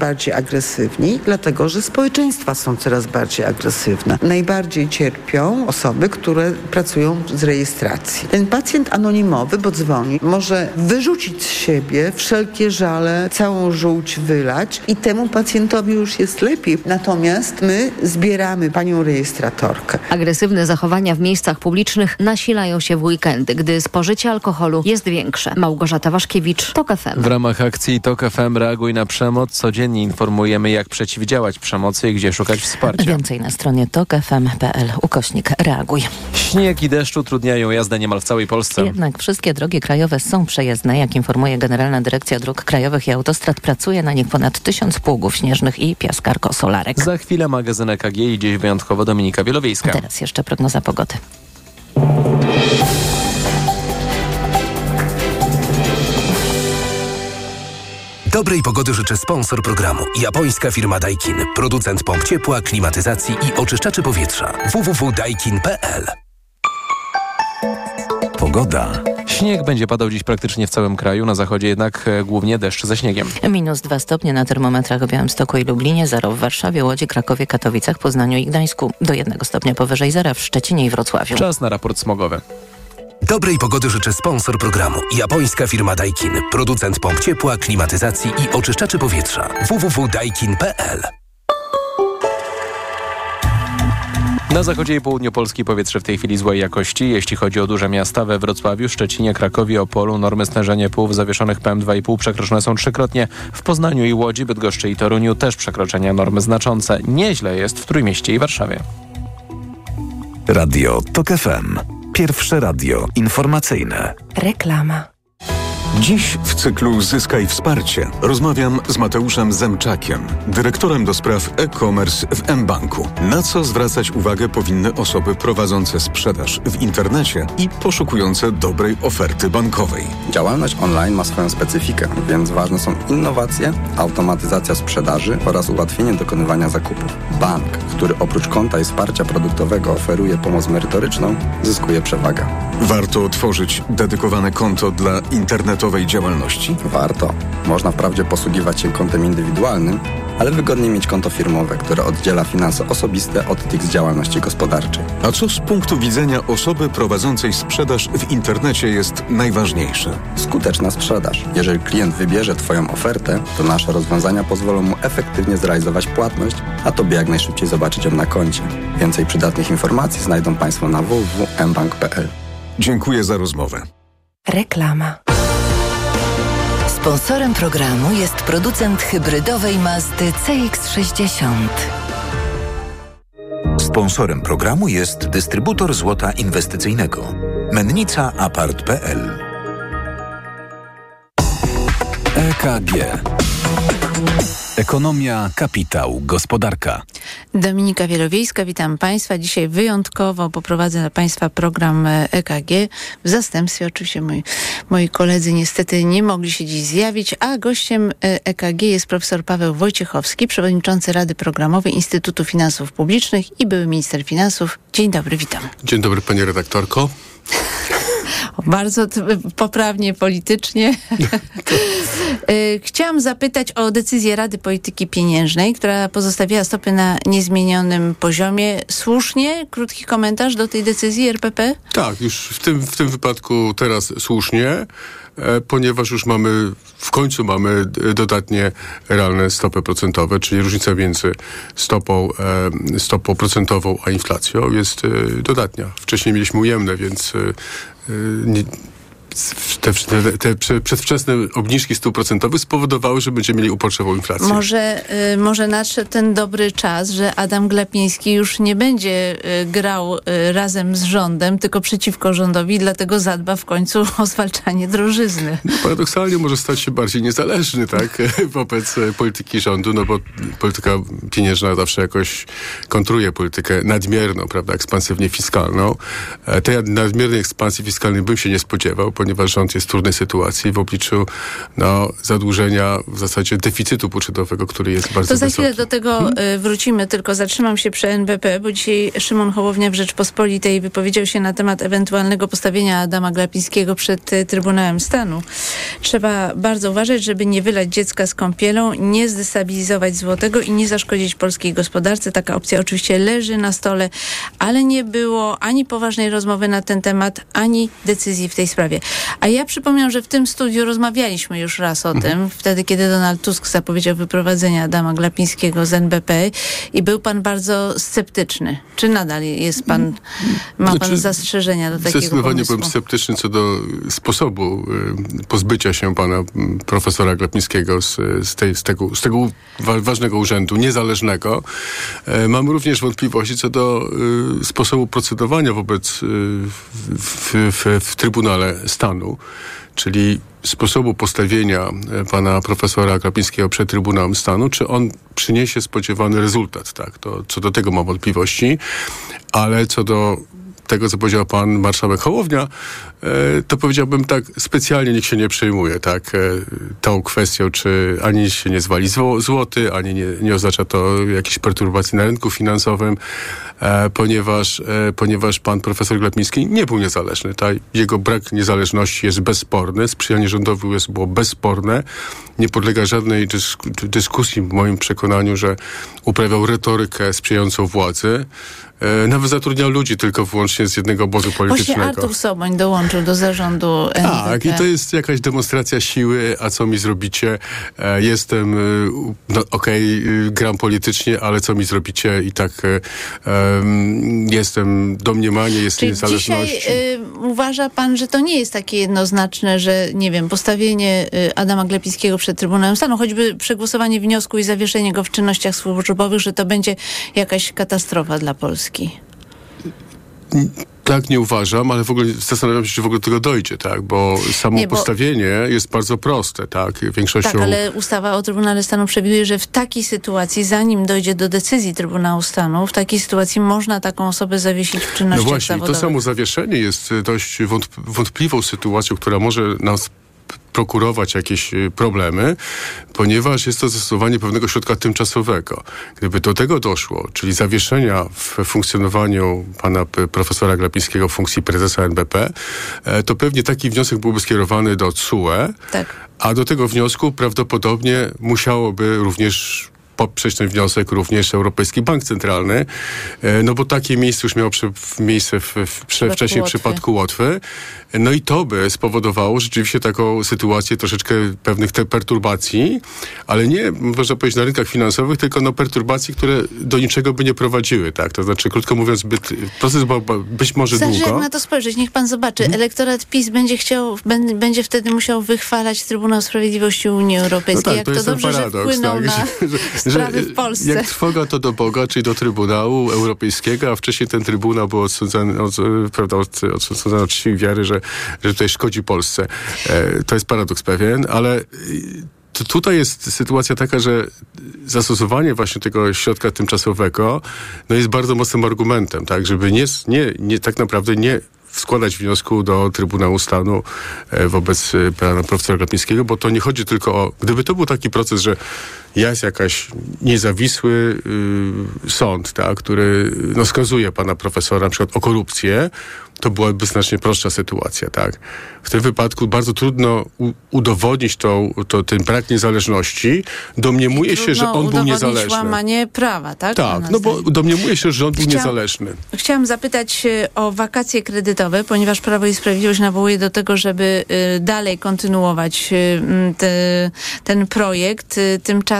bardziej agresywni, dlatego że społeczeństwa są coraz bardziej agresywne. Najbardziej cierpią osoby, które pracują z rejestracji. Ten pacjent anonimowy, bo dzwoni, może wyrzucić z siebie wszelkie żale, całą żółć wylać i temu pacjentowi już jest lepiej. Natomiast my zbieramy panią rejestratorkę. Agresywne zachowania w miejscach publicznych nasilają się w weekendy, gdy spożycie alkoholu jest większe. Małgorzata Waszkiewicz, TOK FM. W ramach akcji TOK FM Reaguj na przemoc codziennie informujemy, jak przeciwdziałać przemocy i gdzie szukać wsparcia. Więcej na stronie tokefm.pl ukośnik reaguj. Śnieg i deszcz utrudniają jazdę niemal w całej Polsce. Jednak wszystkie drogi krajowe są przejezdne. Jak informuje Generalna Dyrekcja Dróg Krajowych i Autostrad, pracuje na nich ponad tysiąc pługów śnieżnych i piaskarko-solarek. Za chwilę magazyn EKG i dziś wyjątkowo Dominika Wielowiejska. Teraz jeszcze prognoza pogody. Dobrej pogody życzę sponsor programu. Japońska firma Daikin. Producent pomp ciepła, klimatyzacji i oczyszczaczy powietrza. www.daikin.pl Pogoda. Śnieg będzie padał dziś praktycznie w całym kraju, na zachodzie jednak e, głównie deszcz ze śniegiem. Minus 2 stopnie na termometrach w Białymstoku i Lublinie, 0 w Warszawie, Łodzi, Krakowie, Katowicach, Poznaniu i Gdańsku. Do 1 stopnia powyżej zera w Szczecinie i Wrocławiu. Czas na raport smogowy. Dobrej pogody życzę sponsor programu. Japońska firma Daikin. Producent pomp ciepła, klimatyzacji i oczyszczaczy powietrza. www.daikin.pl Na zachodzie i południu Polski powietrze w tej chwili złej jakości. Jeśli chodzi o duże miasta we Wrocławiu, Szczecinie, Krakowie, Opolu, normy stężenia pyłów zawieszonych PM2,5 przekroczone są trzykrotnie. W Poznaniu i Łodzi, Bydgoszczy i Toruniu też przekroczenia normy znaczące. Nieźle jest w Trójmieście i Warszawie. Radio TOK FM. Pierwsze radio informacyjne. Reklama. Dziś w cyklu Zyskaj Wsparcie rozmawiam z Mateuszem Zemczakiem, dyrektorem do spraw e-commerce w mBanku. Na co zwracać uwagę powinny osoby prowadzące sprzedaż w internecie i poszukujące dobrej oferty bankowej. Działalność online ma swoją specyfikę, więc ważne są innowacje, automatyzacja sprzedaży oraz ułatwienie dokonywania zakupów. Bank, który oprócz konta i wsparcia produktowego oferuje pomoc merytoryczną, zyskuje przewagę. Warto otworzyć dedykowane konto dla internetowej działalności? Warto. Można wprawdzie posługiwać się kontem indywidualnym, ale wygodniej mieć konto firmowe, które oddziela finanse osobiste od tych z działalności gospodarczej. A co z punktu widzenia osoby prowadzącej sprzedaż w internecie jest najważniejsze? Skuteczna sprzedaż. Jeżeli klient wybierze Twoją ofertę, to nasze rozwiązania pozwolą mu efektywnie zrealizować płatność, a Tobie jak najszybciej zobaczyć ją na koncie. Więcej przydatnych informacji znajdą Państwo na www.mbank.pl. Dziękuję za rozmowę. Reklama. Sponsorem programu jest producent hybrydowej Mazdy CX-60. Sponsorem programu jest dystrybutor złota inwestycyjnego. Mennica Apart.pl EKG Ekonomia, kapitał, gospodarka. Dominika Wielowiejska, witam Państwa. Dzisiaj wyjątkowo poprowadzę dla Państwa program EKG. W zastępstwie oczywiście moi, moi koledzy niestety nie mogli się dziś zjawić, a gościem EKG jest profesor Paweł Wojciechowski, przewodniczący Rady Programowej Instytutu Finansów Publicznych i były minister finansów. Dzień dobry, witam. Dzień dobry Pani redaktorko. Bardzo poprawnie politycznie. Chciałam zapytać o decyzję Rady Polityki Pieniężnej, która pozostawiła stopy na niezmienionym poziomie. Słusznie? Krótki komentarz do tej decyzji RPP? Tak, już w tym, w tym wypadku teraz słusznie ponieważ już mamy, w końcu mamy dodatnie realne stopy procentowe, czyli różnica między stopą, stopą procentową a inflacją jest dodatnia. Wcześniej mieliśmy ujemne, więc nie, te, te, te, przedwczesne obniżki stóp procentowych spowodowały, że będziemy mieli uporczową inflację. Może, y, może nadszedł ten dobry czas, że Adam Glapiński już nie będzie y, grał y, razem z rządem, tylko przeciwko rządowi, dlatego zadba w końcu o zwalczanie drożyzny. No, paradoksalnie może stać się bardziej niezależny, tak, wobec polityki rządu, no bo polityka pieniężna zawsze jakoś kontruje politykę nadmierną, prawda, ekspansywnie fiskalną. Tej nadmiernej ekspansji fiskalnej bym się nie spodziewał, ponieważ rząd jest w trudnej sytuacji w obliczu no, zadłużenia, w zasadzie deficytu budżetowego, który jest bardzo To za wysoki. chwilę do tego y, wrócimy, tylko zatrzymam się przy NBP, bo dzisiaj Szymon Hołownia w Rzeczpospolitej wypowiedział się na temat ewentualnego postawienia Adama Glapińskiego przed y, Trybunałem Stanu. Trzeba bardzo uważać, żeby nie wylać dziecka z kąpielą, nie zdestabilizować złotego i nie zaszkodzić polskiej gospodarce. Taka opcja oczywiście leży na stole, ale nie było ani poważnej rozmowy na ten temat, ani decyzji w tej sprawie. A ja przypomnę, że w tym studiu rozmawialiśmy już raz o tym, wtedy kiedy Donald Tusk zapowiedział wyprowadzenie Adama Glapińskiego z NBP i był pan bardzo sceptyczny. Czy nadal jest pan, ma pan Znaczy, zastrzeżenia do takiego Zdecydowanie pomysłu? byłem sceptyczny co do sposobu y, pozbycia się pana mm, profesora Glapińskiego z, z, tej, z tego, z tego wa- ważnego urzędu, niezależnego. E, Mam również wątpliwości co do y, sposobu procedowania wobec y, w, w, w Trybunale Stanu, czyli sposobu postawienia e, pana profesora Glapińskiego przed Trybunałem Stanu, czy on przyniesie spodziewany rezultat, tak? To, co do tego mam wątpliwości, ale co do tego, co powiedział pan marszałek Hołownia, e, to powiedziałbym tak, specjalnie nikt się nie przejmuje, tak, e, tą kwestią, czy ani się nie zwali zło, złoty, ani nie, nie oznacza to jakichś perturbacji na rynku finansowym, e, ponieważ, ponieważ pan profesor Glapiński nie był niezależny. Ta, jego brak niezależności jest bezsporny, sprzyjanie rządowi jest, było bezsporne, nie podlega żadnej dysk- dyskusji w moim przekonaniu, że uprawiał retorykę sprzyjającą władzy, Nawet zatrudniał ludzi tylko wyłącznie z jednego obozu Właśnie politycznego. Artur Soboń dołączył do zarządu Tak, NBP. i to jest jakaś demonstracja siły, a co mi zrobicie? E, jestem, e, no okej, e, gram politycznie, ale co mi zrobicie? I tak em, jestem domniemanie, jest Czyli niezależności. dzisiaj y, uważa pan, że to nie jest takie jednoznaczne, że nie wiem, postawienie Adama Glepińskiego przed Trybunałem Stanu, choćby przegłosowanie wniosku i zawieszenie go w czynnościach służbowych, że to będzie jakaś katastrofa dla Polski. Tak nie uważam, ale w ogóle zastanawiam się, czy w ogóle do tego dojdzie, tak? Bo samo Nie, bo- postawienie jest bardzo proste, tak? Większością... Tak, ale ustawa o Trybunale Stanu przewiduje, że w takiej sytuacji, zanim dojdzie do decyzji Trybunału Stanu, w takiej sytuacji można taką osobę zawiesić w No czynnościach właśnie, zawodowych. to samo zawieszenie jest y, dość wątp- wątpliwą sytuacją, która może nas prokurować jakieś y, problemy, ponieważ jest to zastosowanie pewnego środka tymczasowego. Gdyby do tego doszło, czyli zawieszenia w funkcjonowaniu pana profesora Glapińskiego w funkcji prezesa NBP, e, to pewnie taki wniosek byłby skierowany do CUE, Tak. a do tego wniosku prawdopodobnie musiałoby również poprzeć ten wniosek również Europejski Bank Centralny, e, no bo takie miejsce już miało przy, w- miejsce w, w, prze, wcześniej w przypadku Łotwy. No i to by spowodowało rzeczywiście taką sytuację troszeczkę pewnych te perturbacji, ale nie, można powiedzieć, na rynkach finansowych, tylko no perturbacji, które do niczego by nie prowadziły, tak? To znaczy, krótko mówiąc, zbyt, proces był być może Zależy jak długo. na to spojrzeć. Niech pan zobaczy. Mhm. Elektorat PiS będzie chciał, bę- będzie wtedy musiał wychwalać Trybunał Sprawiedliwości Unii Europejskiej. jak to, No tak, jest ten dobrze, paradoks, że wpłynął tak, na że- że- sprawy w Polsce. Jak trwoga to do Boga, czyli do Trybunału Europejskiego, a wcześniej ten Trybunał był odsądzony od, e, prawda, od, odsądzony od wiary, że, że tutaj szkodzi Polsce. E, to jest paradoks pewien, ale e, tutaj jest sytuacja taka, że zastosowanie właśnie tego środka tymczasowego no jest bardzo mocnym argumentem, tak, żeby nie, nie, nie tak naprawdę nie składać wniosku do Trybunału Stanu e, wobec pana profesora Glapińskiego, bo to nie chodzi tylko o... Gdyby to był taki proces, że jest jakaś niezawisły y, sąd, tak, który no, skazuje pana profesora na przykład o korupcję, to byłaby znacznie prostsza sytuacja, tak. W tym wypadku bardzo trudno u, udowodnić tą, to, ten brak niezależności. Domniemuje się, że on był niezależny. łamanie prawa, tak? Tak, no bo domniemuje się, że on był Chciałam- niezależny. Chciałam zapytać e, o wakacje kredytowe, ponieważ Prawo i Sprawiedliwość nawołuje do tego, żeby e, dalej kontynuować m, te, ten projekt. E, Tymczasem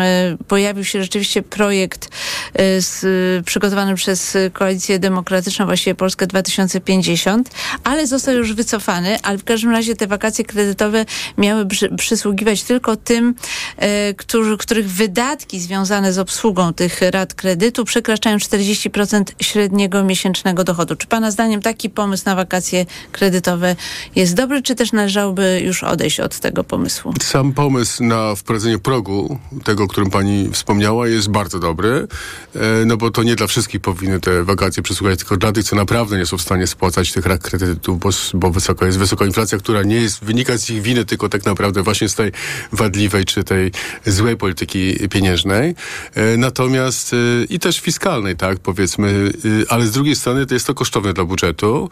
e, pojawił się rzeczywiście projekt e, z, przygotowany przez Koalicję Demokratyczną, właściwie Polskę 2050, ale został już wycofany, ale w każdym razie te wakacje kredytowe miały przy, przysługiwać tylko tym, e, którzy, których wydatki związane z obsługą tych rat kredytu przekraczają 40% średniego miesięcznego dochodu. Czy Pana zdaniem taki pomysł na wakacje kredytowe jest dobry, czy też należałoby już odejść od tego pomysłu? Sam pomysł na wprowadzenie progu, tego, o którym pani wspomniała, jest bardzo dobry. e, no bo to nie dla wszystkich powinny te wakacje przysługiwać, tylko dla tych, co naprawdę nie są w stanie spłacać tych rat kredytów, bo, bo jest wysoka inflacja, która nie jest, wynika z ich winy, tylko tak naprawdę właśnie z tej wadliwej czy tej złej polityki pieniężnej. E, natomiast e, i też fiskalnej, tak, powiedzmy, ale z drugiej strony to jest to kosztowne dla budżetu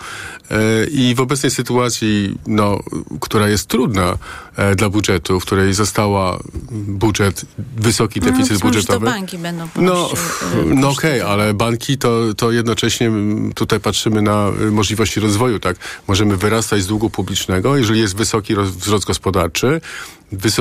i w obecnej sytuacji, no, która jest trudna dla budżetu, w której została budżet, wysoki No, deficyt sądzę, że to budżetowy. banki będą No, y, no koszty. okej, ale banki to, to jednocześnie tutaj patrzymy na y, możliwości rozwoju, tak? Możemy wyrastać z długu publicznego, jeżeli jest wysoki wzrost gospodarczy,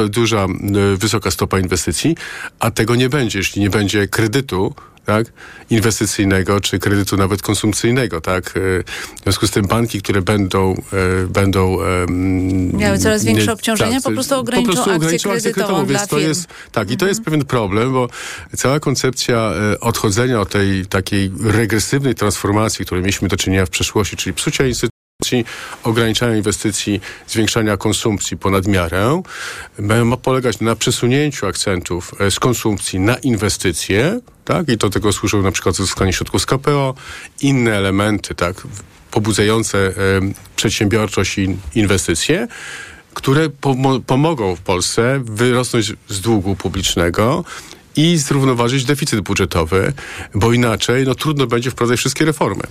duża, y, wysoka stopa inwestycji, a tego nie będzie, jeśli nie będzie kredytu, tak? Inwestycyjnego, czy kredytu nawet konsumpcyjnego, tak? Y, W związku z tym banki, które będą, y, będą Miały coraz większe nie- obciążenia, po prostu ograniczą akcję ograniczą kredytową dla więc to jest, tak, i to jest pewien problem, bo cała koncepcja e, odchodzenia od tej takiej regresywnej transformacji, której mieliśmy do czynienia w przeszłości, czyli psucia ograniczania inwestycji, zwiększania konsumpcji ponad miarę, ma- polegać na przesunięciu akcentów e, z konsumpcji na inwestycje, tak, i do tego służą na przykład uzyskanie środków z KPO, inne elementy, tak, pobudzające e, przedsiębiorczość i inwestycje, które pomo- pomogą w Polsce wyrosnąć z długu publicznego i zrównoważyć deficyt budżetowy, bo inaczej no, trudno będzie wprowadzać wszystkie reformy.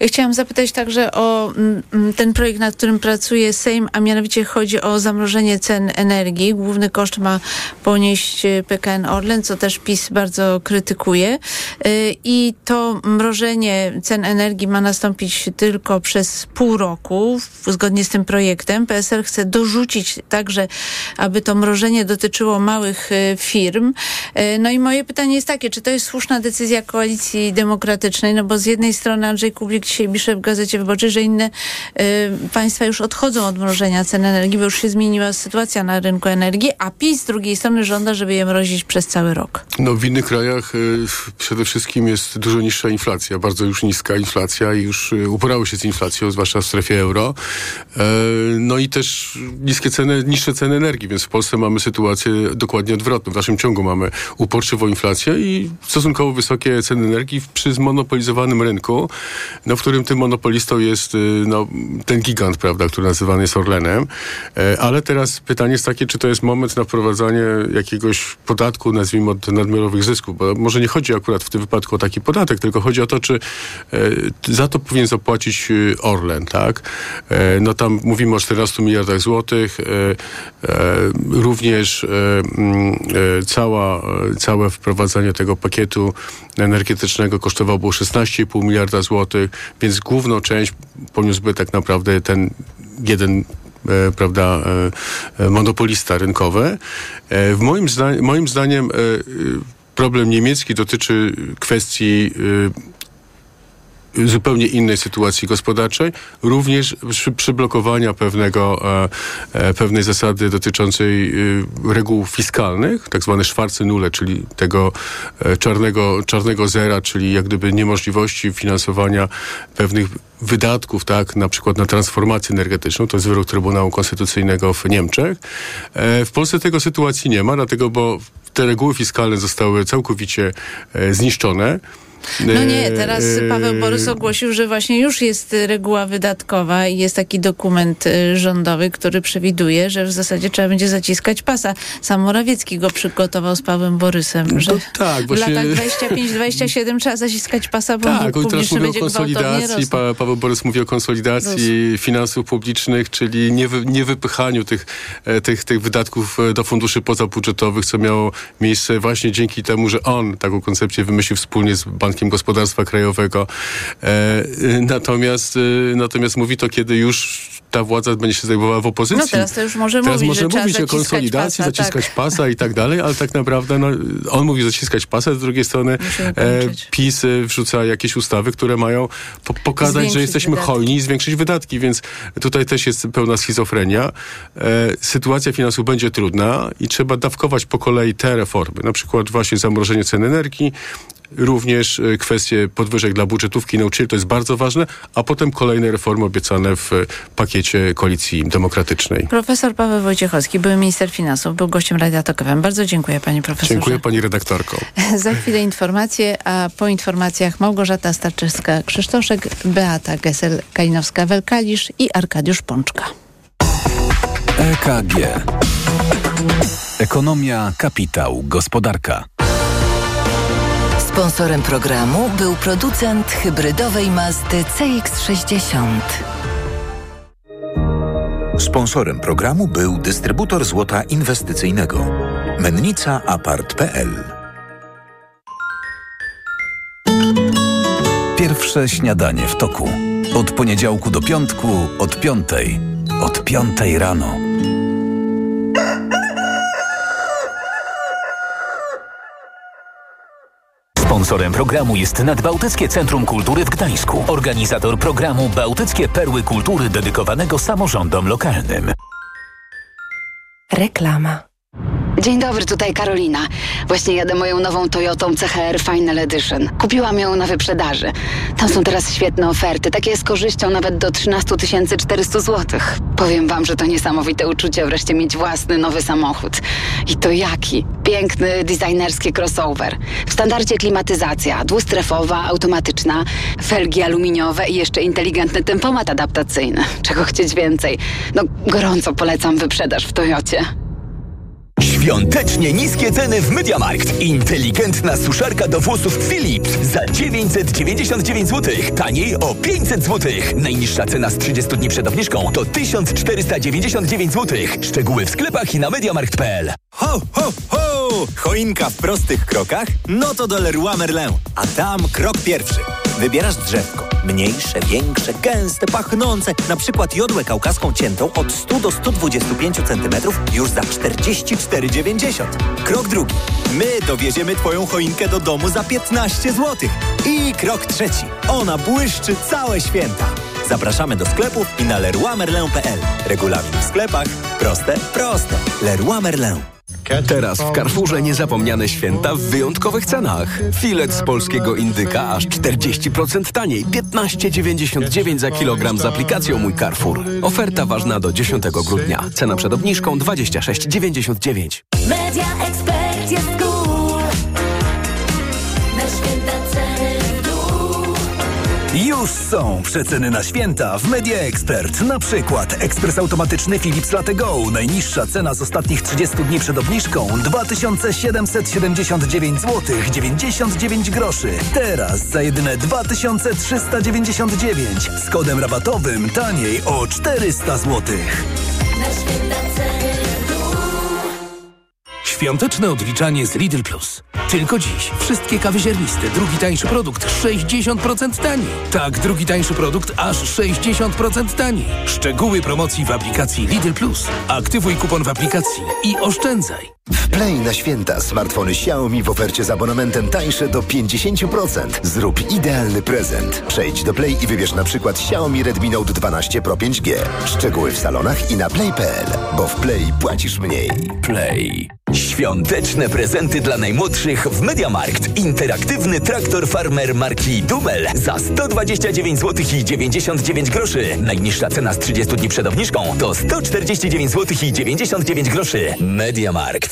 Chciałam zapytać także o mm, ten projekt, nad którym pracuje Sejm, a mianowicie chodzi o zamrożenie cen energii. Główny koszt ma ponieść e, PKN Orlen, co też PiS bardzo krytykuje. Y, I to mrożenie cen energii ma nastąpić tylko przez pół roku, zgodnie z tym projektem. PSL chce dorzucić także, aby to mrożenie dotyczyło małych e, firm. E, No i moje pytanie jest takie, czy to jest słuszna decyzja Koalicji Demokratycznej? No bo z jednej strony Andrzej Kublik dzisiaj pisze w Gazecie Wyborczej, że inne y, państwa już odchodzą od mrożenia cen energii, bo już się zmieniła sytuacja na rynku energii, a PiS z drugiej strony żąda, żeby je mrozić przez cały rok. No, w innych krajach y, przede wszystkim jest dużo niższa inflacja, bardzo już niska inflacja i już y, uporały się z inflacją, zwłaszcza w strefie euro. E, no i też niskie ceny, niższe ceny energii, więc w Polsce mamy sytuację dokładnie odwrotną. W dalszym ciągu mamy uporczywą inflację i stosunkowo wysokie ceny energii przy zmonopolizowanym rynku, no, w którym tym monopolistą jest y, no, ten gigant, prawda, który nazywany jest Orlenem. E, ale teraz pytanie jest takie, czy to jest moment na wprowadzanie jakiegoś podatku, nazwijmy od nadmiarowych zysków, bo może nie chodzi akurat w tym wypadku o taki podatek, tylko chodzi o to, czy e, za to powinien zapłacić e, Orlen, tak? E, no tam mówimy o 14 miliardach złotych, również cała, całe wprowadzenie tego pakietu energetycznego kosztowało było 16,5 miliarda złotych, więc główną część poniósłby tak naprawdę ten jeden e, prawda, e, e, monopolista rynkowy. E, w moim, zda- moim zdaniem e, e, problem niemiecki dotyczy kwestii zupełnie innej sytuacji gospodarczej, również przy, przyblokowania pewnego, e, e, pewnej zasady dotyczącej e, reguł fiskalnych, tak zwane szwarce nule, czyli tego e, czarnego, czarnego zera, czyli jak gdyby niemożliwości finansowania pewnych wydatków, tak, na przykład na transformację energetyczną, to jest wyrok Trybunału Konstytucyjnego w Niemczech. E, w Polsce tego sytuacji nie ma, dlatego, bo te reguły fiskalne zostały całkowicie e, zniszczone. No nie, teraz E, Paweł Borys ogłosił, że właśnie już jest reguła wydatkowa i jest taki dokument y, rządowy, który przewiduje, że w zasadzie trzeba będzie zaciskać pasa. Sam Morawiecki go przygotował z Pawłem Borysem, że tak, w właśnie- latach 25-27 trzeba zaciskać pasa, bo Tak, oni teraz mówią o konsolidacji. Pa, Paweł Borys mówi o konsolidacji finansów publicznych, czyli nie, wy, nie wypychaniu tych, e, tych, tych wydatków e, do funduszy pozabudżetowych, co miało miejsce właśnie dzięki temu, że on taką koncepcję wymyślił wspólnie z Bankiem Gospodarstwa Krajowego. E, e, natomiast, e, natomiast mówi to, kiedy już ta władza będzie się zajmowała w opozycji. No teraz to już może Teraz mówić, może mówić o konsolidacji, pasa, zaciskać tak. pasa i tak dalej, ale tak naprawdę no, on mówi zaciskać pasa, z drugiej strony e. PiS wrzuca jakieś ustawy, które mają po pokazać, Zwiększyć że jesteśmy wydatki. hojni i zwiększyć wydatki, więc tutaj też jest pełna schizofrenia. E, sytuacja finansów będzie trudna i trzeba dawkować po kolei te reformy, na przykład właśnie zamrożenie cen energii, również e, kwestie podwyżek dla budżetówki nauczycieli, to jest bardzo ważne, a potem kolejne reformy obiecane w e, pakiecie Koalicji Demokratycznej. Profesor Paweł Wojciechowski, były minister finansów, był gościem Radia Tok FM. Bardzo dziękuję panie profesorze. Dziękuję pani redaktorko. Za chwilę informacje, a po informacjach Małgorzata Starczewska-Krzysztoszek, Beata Gesel-Kalinowska-Welkalisz i Arkadiusz Pączka. EKG. Ekonomia, kapitał, gospodarka. Sponsorem programu był producent hybrydowej Mazdy CX-60. Sponsorem programu był dystrybutor złota inwestycyjnego. Mennica Apart.pl Pierwsze śniadanie w toku. Od poniedziałku do piątku, od piątej. Od piątej rano. Sponsorem programu jest Nadbałtyckie Centrum Kultury w Gdańsku. Organizator programu Bałtyckie Perły Kultury dedykowanego samorządom lokalnym. Reklama. Dzień dobry, tutaj Karolina. Właśnie jadę moją nową Toyotą CHR Final Edition. Kupiłam ją na wyprzedaży. Tam są teraz świetne oferty, takie z korzyścią nawet do 13 400 zł. Powiem wam, że to niesamowite uczucie wreszcie mieć własny nowy samochód. I to jaki? Piękny, designerski crossover. W standardzie klimatyzacja, dwustrefowa, automatyczna, felgi aluminiowe i jeszcze inteligentny tempomat adaptacyjny. Czego chcieć więcej? No, gorąco polecam wyprzedaż w Toyocie. Świątecznie niskie ceny w MediaMarkt. Inteligentna suszarka do włosów Philips za 999 zł. Taniej o 500 zł. Najniższa cena z 30 dni przed obniżką to 1499 zł. Szczegóły w sklepach i na MediaMarkt.pl. Ho, ho, ho! Choinka w prostych krokach? No to do Leroy Merlin. A tam krok pierwszy. Wybierasz drzewko. Mniejsze, większe, gęste, pachnące. Na przykład jodłę kaukaską ciętą od 100 do 125 cm już za 44,90. Krok drugi. My dowieziemy Twoją choinkę do domu za 15 zł. I krok trzeci. Ona błyszczy całe święta. Zapraszamy do sklepów i na leroymerlin.pl. Regulamin w sklepach. Proste, proste. Leroy Merlin. Teraz w Carrefourze niezapomniane święta w wyjątkowych cenach. Filet z polskiego indyka aż 40% taniej. 15,99 za kilogram z aplikacją Mój Carrefour. Oferta ważna do 10 grudnia. Cena przed obniżką 26,99. Media Expert jest Już są przeceny na święta w Media Expert. Na przykład ekspres automatyczny Philips Latte Go. Najniższa cena z ostatnich 30 dni przed obniżką 2779 zł 99 groszy. Teraz za jedyne 2399 z kodem rabatowym taniej o 400 zł. Na święta. Świąteczne odliczanie z Lidl Plus. Tylko dziś wszystkie kawy ziarniste, drugi tańszy produkt 60% taniej. Tak, drugi tańszy produkt aż 60% taniej. Szczegóły promocji w aplikacji Lidl Plus. Aktywuj kupon w aplikacji i oszczędzaj. W Play na święta smartfony Xiaomi w ofercie z abonamentem tańsze do 50%. Zrób idealny prezent. Przejdź do Play i wybierz na przykład Xiaomi Redmi Note 12 Pro 5G. Szczegóły w salonach i na play.pl, bo w Play płacisz mniej. Play. Świąteczne prezenty dla najmłodszych w MediaMarkt. Interaktywny traktor farmer marki Dumel za 129 zł i 99 groszy. Najniższa cena z 30 dni przed obniżką to 149 zł i 99 groszy. MediaMarkt.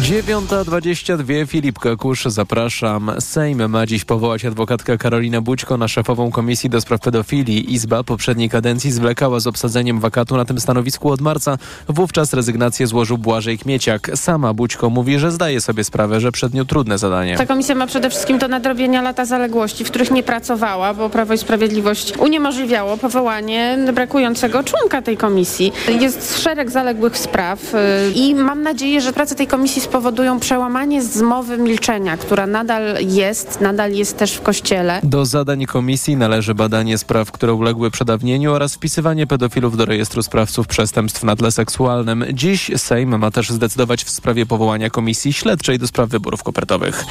9.22 Filip Kakusz, zapraszam. Sejm ma dziś powołać adwokatkę Karolinę Bućko na szefową Komisji do Spraw Pedofilii. Izba poprzedniej kadencji zwlekała z obsadzeniem wakatu na tym stanowisku od marca. Wówczas rezygnację złożył Błażej Kmieciak. Sama Bućko mówi, że zdaje sobie sprawę, że przed nią trudne zadanie. Ta komisja ma przede wszystkim do nadrobienia lata zaległości, w których nie pracowała, bo Prawo i Sprawiedliwość uniemożliwiało powołanie brakującego członka tej komisji. Jest szereg zaległych spraw y, i mam nadzieję, że praca tej komisji spowodują przełamanie zmowy milczenia, która nadal jest, nadal jest też w Kościele. Do zadań komisji należy badanie spraw, które uległy przedawnieniu oraz wpisywanie pedofilów do rejestru sprawców przestępstw na tle seksualnym. Dziś Sejm ma też zdecydować w sprawie powołania komisji śledczej do spraw wyborów kopertowych.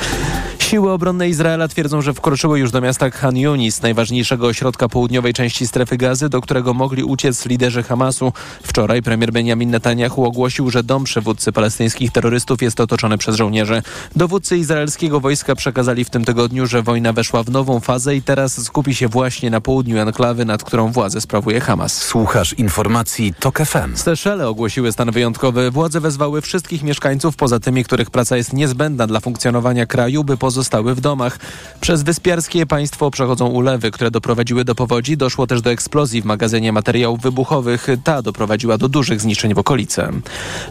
Siły obronne Izraela twierdzą, że wkroczyły już do miasta Khan Yunis, najważniejszego ośrodka południowej części strefy gazy, do którego mogli uciec liderzy Hamasu. Wczoraj premier Benjamin Netanyahu ogłosił, że dom przywódcy palestyńskich terrorystów jest otoczony przez żołnierzy. Dowódcy izraelskiego wojska przekazali w tym tygodniu, że wojna weszła w nową fazę i teraz skupi się właśnie na południu enklawy, nad którą władzę sprawuje Hamas. Słuchasz informacji TOK FM. Seszele ogłosiły stan wyjątkowy. Władze wezwały wszystkich mieszkańców, poza tymi, których praca jest niezbędna dla funkcjonowania kraju, by pozostały w domach. Przez wyspiarskie państwo przechodzą ulewy, które doprowadziły do powodzi. Doszło też do eksplozji w magazynie materiałów wybuchowych. Ta doprowadziła do dużych zniszczeń w okolicy.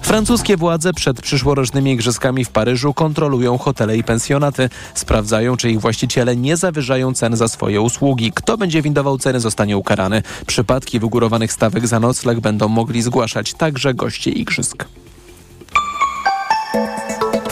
Francuskie władze przed przyszłorocznymi igrzyskami w Paryżu kontrolują hotele i pensjonaty. Sprawdzają, czy ich właściciele nie zawyżają cen za swoje usługi. Kto będzie windował ceny, zostanie ukarany. Przypadki wygórowanych stawek za nocleg będą mogli zgłaszać także goście igrzysk.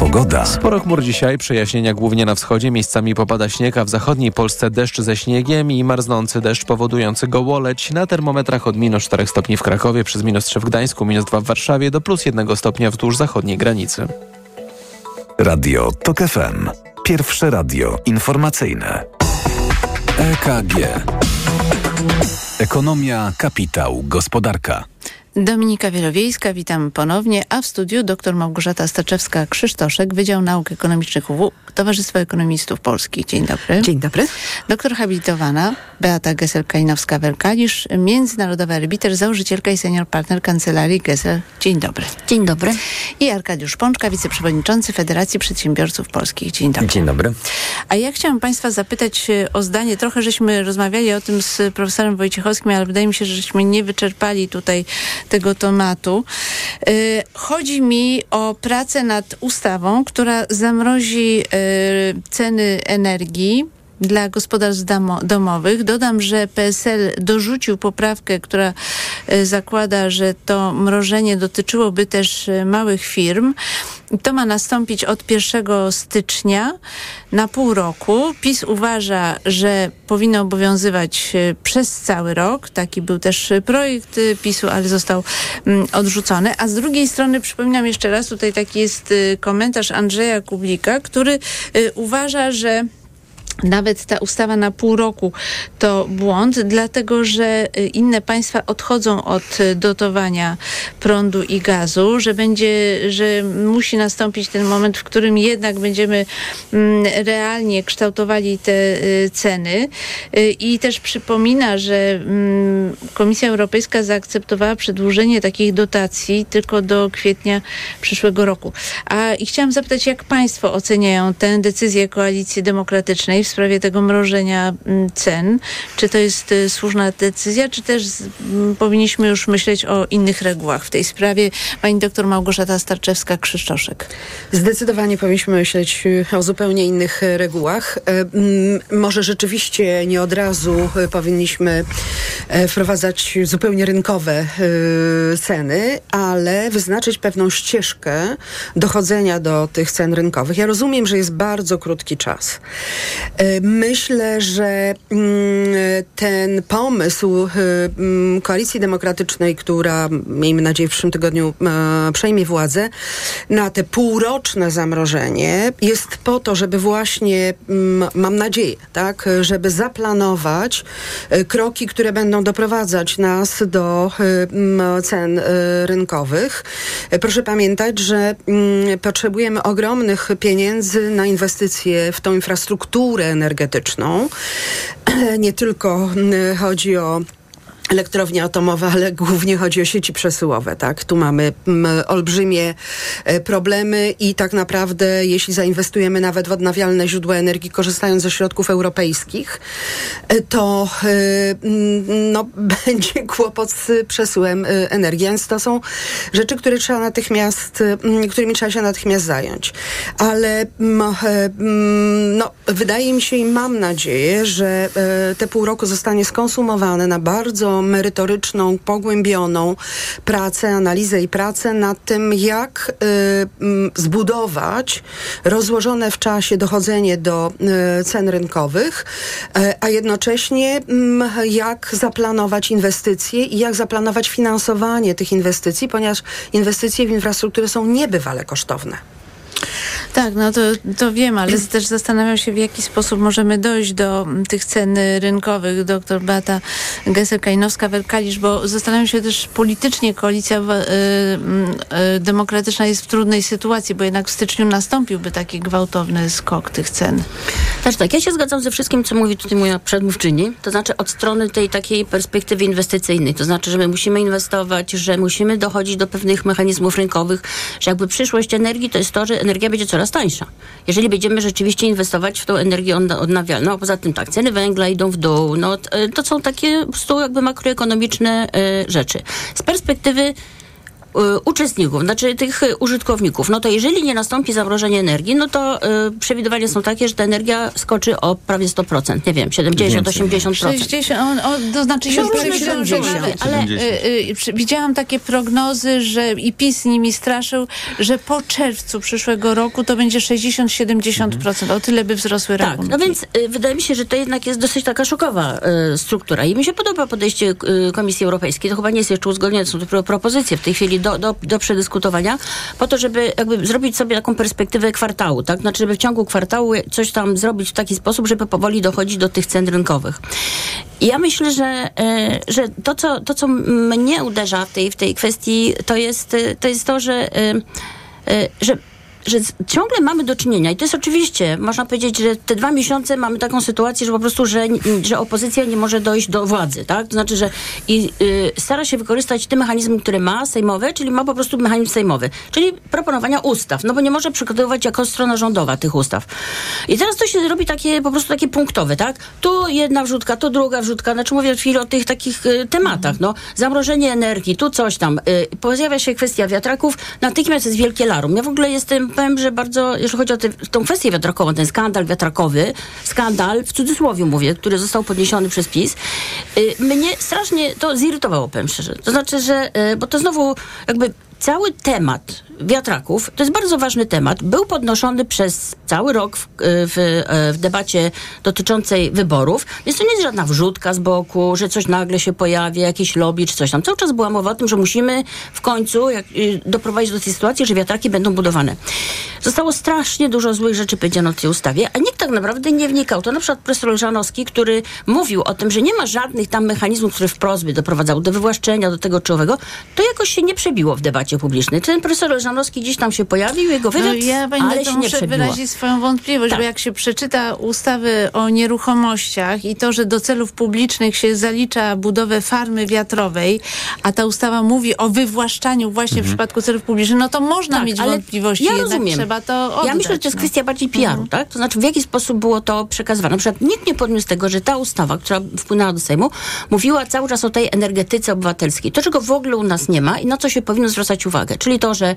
Pogoda. Sporo chmur dzisiaj, przejaśnienia głównie na wschodzie, miejscami popada śnieg, a w zachodniej Polsce deszcz ze śniegiem i marznący deszcz powodujący gołoleć. Na termometrach od minus 4 stopni w Krakowie, przez minus 3 w Gdańsku, minus 2 w Warszawie, do plus 1 stopnia wzdłuż zachodniej granicy. Radio TOK FM. Pierwsze radio informacyjne. EKG. Ekonomia, kapitał, gospodarka. Dominika Wielowiejska, witam ponownie, a w studiu dr Małgorzata Staczewska-Krzysztoszek, Wydział Nauk Ekonomicznych UW, Towarzystwo Ekonomistów Polskich. Dzień dobry. Dzień dobry. Doktor habilitowana Beata Gesel-Kalinowska-Welkalisz, międzynarodowy arbiter, założycielka i senior partner Kancelarii Gesel. Dzień dobry. Dzień dobry. I Arkadiusz Pączka, wiceprzewodniczący Federacji Przedsiębiorców Polskich. Dzień dobry. Dzień dobry. A ja chciałam Państwa zapytać e, o zdanie, trochę żeśmy rozmawiali o tym z profesorem Wojciechowskim, ale wydaje mi się, że żeśmy nie wyczerpali tutaj tego tematu. Y, Chodzi mi o pracę nad ustawą, która zamrozi y, ceny energii dla gospodarstw domowych. Dodam, że PSL dorzucił poprawkę, która y, zakłada, że to mrożenie dotyczyłoby też y, małych firm. To ma nastąpić od 1 stycznia na pół roku. PiS uważa, że powinno obowiązywać y, przez cały rok. Taki był też projekt PiSu, ale został mm, odrzucony. A z drugiej strony przypominam jeszcze raz, tutaj taki jest komentarz Andrzeja Kublika, który uważa, że nawet ta ustawa na pół roku to błąd, dlatego że y, inne państwa odchodzą od y, dotowania prądu i gazu, że będzie, że musi nastąpić ten moment, w którym jednak będziemy mm, realnie kształtowali te y, ceny i też przypomina, że mm, Komisja Europejska zaakceptowała przedłużenie takich dotacji tylko do kwietnia przyszłego roku. A i chciałam zapytać, jak państwo oceniają tę decyzję Koalicji Demokratycznej w sprawie tego mrożenia mm, cen? Czy to jest y, słuszna decyzja, czy też z- m, powinniśmy już myśleć o innych regułach w tej sprawie? Pani doktor Małgorzata Starczewska-Krzysztoszek. Zdecydowanie powinniśmy myśleć y, o zupełnie innych e, regułach. Mm, Może rzeczywiście nie od razu powinniśmy wprowadzać zupełnie rynkowe ceny, ale wyznaczyć pewną ścieżkę dochodzenia do tych cen rynkowych. Ja rozumiem, że jest bardzo krótki czas. E, Myślę, że mm, ten pomysł e, mm, Koalicji Demokratycznej, która miejmy nadzieję w przyszłym tygodniu e, przejmie władzę, na te półroczne zamrożenie jest po to, żeby właśnie, mm, mam nadzieję, tak, żeby zaplanować kroki, które będą doprowadzać nas do cen rynkowych. Proszę pamiętać, że potrzebujemy ogromnych pieniędzy na inwestycje w tą infrastrukturę energetyczną. Nie tylko mm, chodzi o elektrownie atomowe, ale głównie chodzi o sieci przesyłowe, tak? Tu mamy mm, olbrzymie e, problemy i tak naprawdę, jeśli zainwestujemy nawet w odnawialne źródła energii, korzystając ze środków europejskich, e, to e, mm, no, będzie kłopot z przesyłem energii. Więc to są rzeczy, które trzeba natychmiast, mm, którymi trzeba się natychmiast zająć. Ale no, wydaje mi się i mam nadzieję, że te pół roku zostanie skonsumowane na bardzo merytoryczną, pogłębioną pracę, analizę i pracę nad tym, jak y, zbudować rozłożone w czasie dochodzenie do y, cen rynkowych, e, a jednocześnie jak zaplanować inwestycje i jak zaplanować finansowanie tych inwestycji, ponieważ inwestycje w infrastrukturę są niebywale kosztowne. Tak, no to, to wiem, ale też zastanawiam się, w jaki sposób możemy dojść do mm, tych cen rynkowych. Doktor Beata Gesser-Kajnowska-Werkalisz, bo zastanawiam się też politycznie koalicja y, y, demokratyczna jest w trudnej sytuacji, bo jednak w styczniu nastąpiłby taki gwałtowny skok tych cen. Też tak, ja się zgadzam ze wszystkim, co mówi tutaj moja przedmówczyni, to znaczy od strony tej takiej perspektywy inwestycyjnej, to znaczy, że my musimy inwestować, że musimy dochodzić do pewnych mechanizmów rynkowych, że jakby przyszłość energii to jest to, że energia będzie coraz tańsza. Jeżeli będziemy rzeczywiście inwestować w tą energię odna- odnawialną, a poza tym tak, ceny węgla idą w dół, no t- to są takie po prostu jakby makroekonomiczne e, rzeczy. Z perspektywy uczestników, znaczy tych e, użytkowników, no to jeżeli nie nastąpi zamrożenie energii, no to e, przewidywania są takie, że ta energia skoczy o prawie 100%, nie wiem, 70-80%. 60, on, o, to znaczy Się już różne przecież- przewidywania. ale y, y, przy- widziałam takie prognozy, że i PiS nimi straszył, że po czerwcu przyszłego roku to będzie 60-70%. O tyle by wzrosły Tak, rachunki. no więc y, wydaje mi się, że to jednak jest dosyć taka szokowa y, struktura i mi się podoba podejście y, Komisji Europejskiej. To chyba nie jest jeszcze uzgodnione, to są dopiero propozycje w tej chwili do, do, do przedyskutowania, po to, żeby jakby zrobić sobie taką perspektywę kwartału, tak? Znaczy, żeby w ciągu kwartału coś tam zrobić w taki sposób, żeby powoli dochodzić do tych cen rynkowych. I ja myślę, że, y, że to, co, to, co mnie uderza w tej, w tej kwestii, to jest, y, to, jest to że, y, że że ciągle mamy do czynienia i to jest oczywiście, można powiedzieć, że te dwa miesiące mamy taką sytuację, że po prostu, że, że opozycja nie może dojść do władzy, tak? To znaczy, że i y, stara się wykorzystać te mechanizmy, które ma sejmowe, czyli ma po prostu mechanizm sejmowy, czyli proponowania ustaw, no bo nie może przygotowywać jako strona rządowa tych ustaw. I teraz to się robi takie, po prostu takie punktowe, tak? Tu jedna wrzutka, tu druga wrzutka, znaczy mówię chwili o tych takich y, tematach, no. Zamrożenie energii, tu coś tam. Y, pojawia się kwestia wiatraków, natychmiast jest wielkie larum. Ja w ogóle jestem, powiem, że bardzo, jeżeli chodzi o tę tą kwestię wiatrakową, ten skandal wiatrakowy, skandal, w cudzysłowie mówię, który został podniesiony przez PiS, y, mnie strasznie to zirytowało, powiem szczerze. To znaczy, że, y, bo to znowu jakby cały temat wiatraków, to jest bardzo ważny temat, był podnoszony przez cały rok w, w, w debacie dotyczącej wyborów, więc to nie jest żadna wrzutka z boku, że coś nagle się pojawi, jakieś lobby czy coś tam. Cały czas była mowa o tym, że musimy w końcu jak, y, doprowadzić do tej sytuacji, że wiatraki będą budowane. Zostało strasznie dużo złych rzeczy powiedziano w tej ustawie, a nikt tak naprawdę nie wnikał. To na przykład profesor Żanowski, który mówił o tym, że nie ma żadnych tam mechanizmów, które wprost by doprowadzały do wywłaszczenia, do tego czy owego, to jakoś się nie przebiło w debacie publicznej. Ten profesor Żanowski gdzieś tam się pojawił, jego wywiad, No ja ale się nie wyrazić swoją wątpliwość, Tak. bo jak się przeczyta ustawy o nieruchomościach i to, że do celów publicznych się zalicza budowę farmy wiatrowej, a ta ustawa mówi o wywłaszczaniu właśnie w przypadku celów publicznych, no to można Tak, mieć ale wątpliwości, ja jednak rozumiem. trzeba to oddać. Ja myślę, że to jest no. kwestia bardziej PR-u, tak? To znaczy, w jaki sposób było to przekazywane. Na przykład nikt nie podniósł tego, że ta ustawa, która wpłynęła do Sejmu, mówiła cały czas o tej energetyce obywatelskiej. To, czego w ogóle u nas nie ma i na co się powinno zwracać uwagę. Czyli to, że,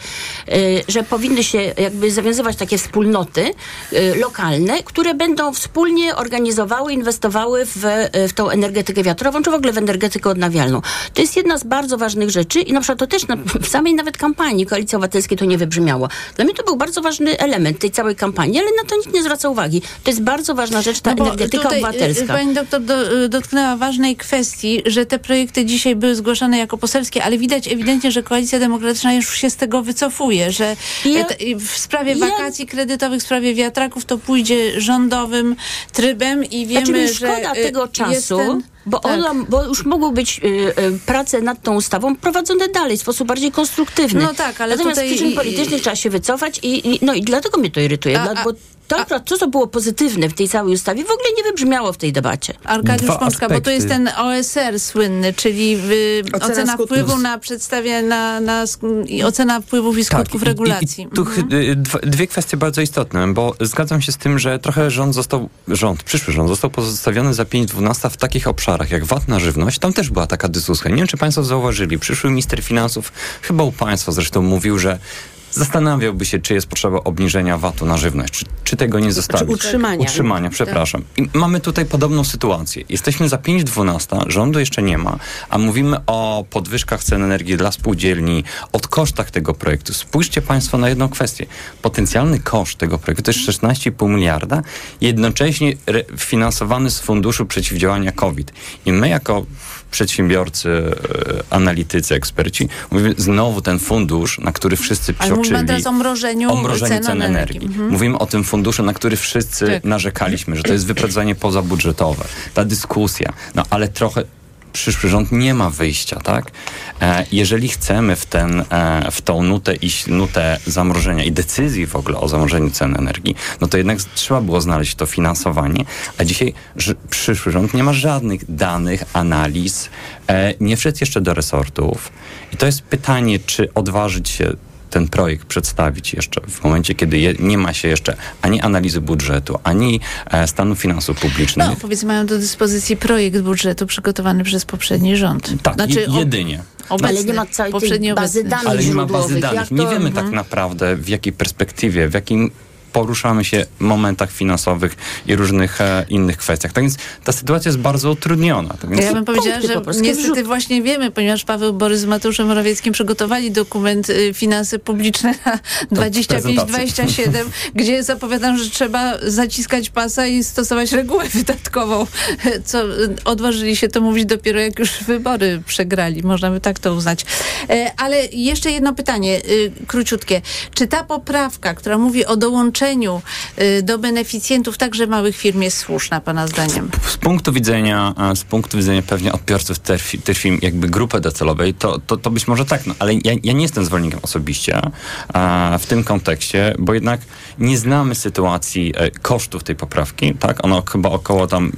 że powinny się jakby zawiązywać takie wspólnoty y, lokalne, które będą wspólnie organizowały, inwestowały w, y, w tą energetykę wiatrową, czy w ogóle w energetykę odnawialną. To jest jedna z bardzo ważnych rzeczy i na przykład to też na, w samej nawet kampanii Koalicji Obywatelskiej to nie wybrzmiało. Dla mnie to był bardzo ważny element tej całej kampanii, ale na to nikt nie zwraca uwagi. To jest bardzo ważna rzecz, ta No energetyka tutaj, y, obywatelska. Pani doktor do, y, dotknęła ważnej kwestii, że te projekty dzisiaj były zgłaszane jako poselskie, ale widać ewidentnie, że Koalicja Demokratyczna już się z tego wycofuje, że Ja- w sprawie ja- wakacji kredytowych, w sprawie wiatraków to pójdzie rządowym trybem i wiemy, Znaczy mi że szkoda y, tego czasu, ten- bo, tak. ona, bo już mogły być y, y, prace nad tą ustawą prowadzone dalej w sposób bardziej konstruktywny. No tak, ale Natomiast tutaj z przyczyn politycznych trzeba się wycofać i, i, no i dlatego mnie to irytuje, A- a- bo to, akurat to, co było pozytywne w tej całej ustawie, w ogóle nie wybrzmiało w tej debacie. Arkadiusz Dwa Pączka, bo to jest ten OSR słynny, czyli y, Ocena ocena, wpływu na przedstawia na, na sk- i ocena wpływów i skutków i- regulacji. I, i tu ch- y, dwie kwestie bardzo istotne, bo zgadzam się z tym, że trochę rząd został, rząd, przyszły rząd został pozostawiony za 5-12 w takich obszarach jak VAT na żywność. Tam też była taka dyskusja. Nie wiem, czy Państwo zauważyli. Przyszły minister finansów, chyba u Państwa zresztą mówił, że zastanawiałby się, czy jest potrzeba obniżenia VAT-u na żywność, czy, czy tego nie zostawić. utrzymania. Utrzymania, przepraszam. I mamy tutaj podobną sytuację. Jesteśmy za 5.12, rządu jeszcze nie ma, a mówimy o podwyżkach cen energii dla spółdzielni, od kosztach tego projektu. Spójrzcie Państwo na jedną kwestię. Potencjalny koszt tego projektu to jest 16,5 miliarda, jednocześnie finansowany z Funduszu Przeciwdziałania COVID. I my jako przedsiębiorcy, e, analitycy, eksperci, mówimy znowu ten fundusz, na który wszyscy Ale mówimy psioczyli. teraz o mrożeniu, O mrożeniu cen, cen energii. energii. Mhm. Mówimy o tym funduszu, na który wszyscy Tak. narzekaliśmy, że to jest wyprowadzenie pozabudżetowe. Ta dyskusja. No ale trochę przyszły rząd nie ma wyjścia, tak? E, jeżeli chcemy w, ten, e, w tą nutę iść, nutę zamrożenia i decyzji w ogóle o zamrożeniu cen energii, no to jednak trzeba było znaleźć to finansowanie, a dzisiaj przyszły rząd nie ma żadnych danych, analiz, e, nie wszedł jeszcze do resortów i to jest pytanie, czy odważyć się ten projekt przedstawić jeszcze w momencie, kiedy je, nie ma się jeszcze ani analizy budżetu, ani e, stanu finansów publicznych. No, powiedzmy, mają do dyspozycji projekt budżetu przygotowany przez poprzedni rząd. Tak, Znaczy, jedynie. Obecny, Ale nie ma całej tej bazy danych Ale nie ma bazy danych. Nie wiemy tak naprawdę w jakiej perspektywie, w jakim poruszamy się momentach finansowych i różnych e, innych kwestiach. Tak więc ta sytuacja jest bardzo utrudniona. Tak więc Ja bym powiedziała, że niestety właśnie wiemy, ponieważ Paweł Borys z Mateuszem Morawieckim przygotowali dokument y, Finanse Publiczne na 25-27, gdzie zapowiadam, że trzeba zaciskać pasa i stosować regułę wydatkową, co odważyli się to mówić dopiero jak już wybory przegrali. Można by tak to uznać. E, Ale jeszcze jedno pytanie, y, króciutkie. Czy ta poprawka, która mówi o dołączeniu y, do beneficjentów także małych firm jest słuszna, Pana zdaniem? z punktu widzenia, z punktu widzenia pewnie odbiorców tych, tych firm, jakby grupy docelowej, to, to, to być może tak, no, ale ja, ja nie jestem zwolennikiem osobiście e, w tym kontekście, bo jednak nie znamy sytuacji e, kosztów tej poprawki, tak? Ono chyba około tam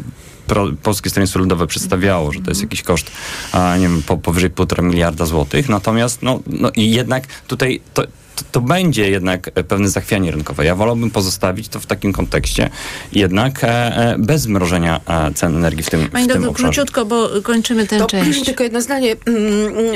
Polskie Stronnictwo Ludowe przedstawiało, że to jest jakiś koszt, a, nie wiem, po, powyżej półtora miliarda złotych, natomiast no, no i jednak tutaj to, to, to będzie jednak pewne zachwianie rynkowe. Ja wolałbym pozostawić to w takim kontekście jednak e, e, bez zmrożenia e, cen energii w tym, Pani w tym doktor, obszarze. króciutko, bo kończymy tę To część. tylko jedno zdanie. Mm,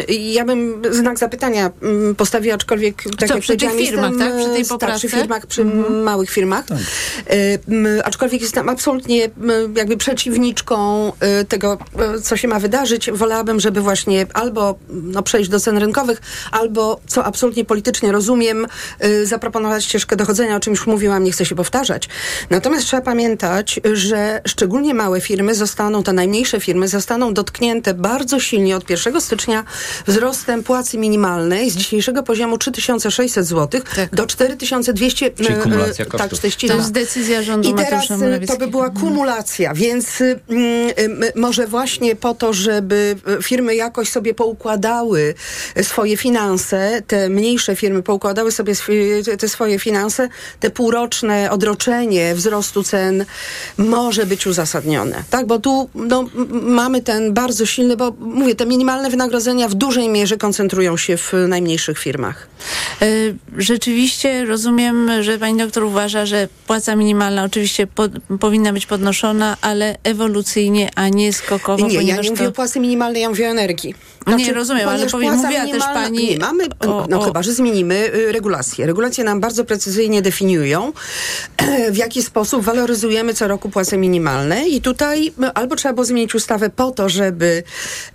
Ja bym znak zapytania mm, postawiła, aczkolwiek tak Co, jak przy tych firmach, jestem, tak? Przy tej e, Tak, poprawce? przy firmach, przy Mhm. małych firmach. M, Aczkolwiek jestem absolutnie jakby przeciwniczką tego, co się ma wydarzyć. Wolałabym, żeby właśnie albo no, przejść do cen rynkowych, albo, co absolutnie politycznie rozumiem, e, zaproponować ścieżkę dochodzenia, o czym już mówiłam, nie chcę się powtarzać. Natomiast trzeba pamiętać, że szczególnie małe firmy zostaną, te najmniejsze firmy zostaną dotknięte bardzo silnie od 1 stycznia wzrostem płacy minimalnej z dzisiejszego poziomu 3600 zł do 4200 Czyli e, e, kumulacja Tak, kosztów. to jest, To jest decyzja rządu I teraz to by była kumulacja, więc y, y, może właśnie po to, żeby y, firmy jakoś sobie poukładały swoje finanse, te mniejsze firmy poukładały sobie swi- te swoje finanse, te półroczne odroczenie wzrostu cen może być uzasadnione, tak? Bo tu no, mamy ten bardzo silny, bo mówię, te minimalne wynagrodzenia w dużej mierze koncentrują się w najmniejszych firmach. E, Rzeczywiście rozumiem, że pani doktor uważa, że płaca minimalna oczywiście po, powinna być podnoszona, ale ewolucyjnie, a nie skokowo, Nie, ja nie mówię to... o płacy minimalnej, ja mówię o energii. Nie, rozumiem, ale ponieważ powie- płaca mówiła też pani Nie, mamy, o- no o- chyba, że zmienimy regulacje. Regulacje nam bardzo precyzyjnie definiują, w jaki sposób waloryzujemy co roku płace minimalne. I tutaj y, albo trzeba było zmienić ustawę po to, żeby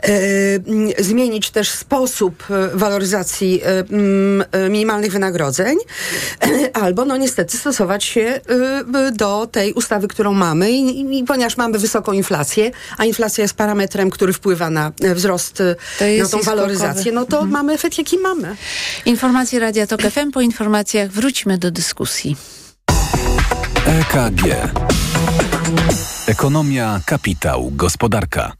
mm, zmienić też sposób waloryzacji mm, minimalnych wynagrodzeń, albo no niestety stosować się y, do tej ustawy, którą mamy. I, ponieważ mamy wysoką inflację, a inflacja jest parametrem, który wpływa na e, wzrost, na tą waloryzację, no to mamy efekt, jaki mamy. Informacje Radia Tok FM. Po informacjach wróćmy do dyskusji. EKG. Ekonomia, kapitał, gospodarka.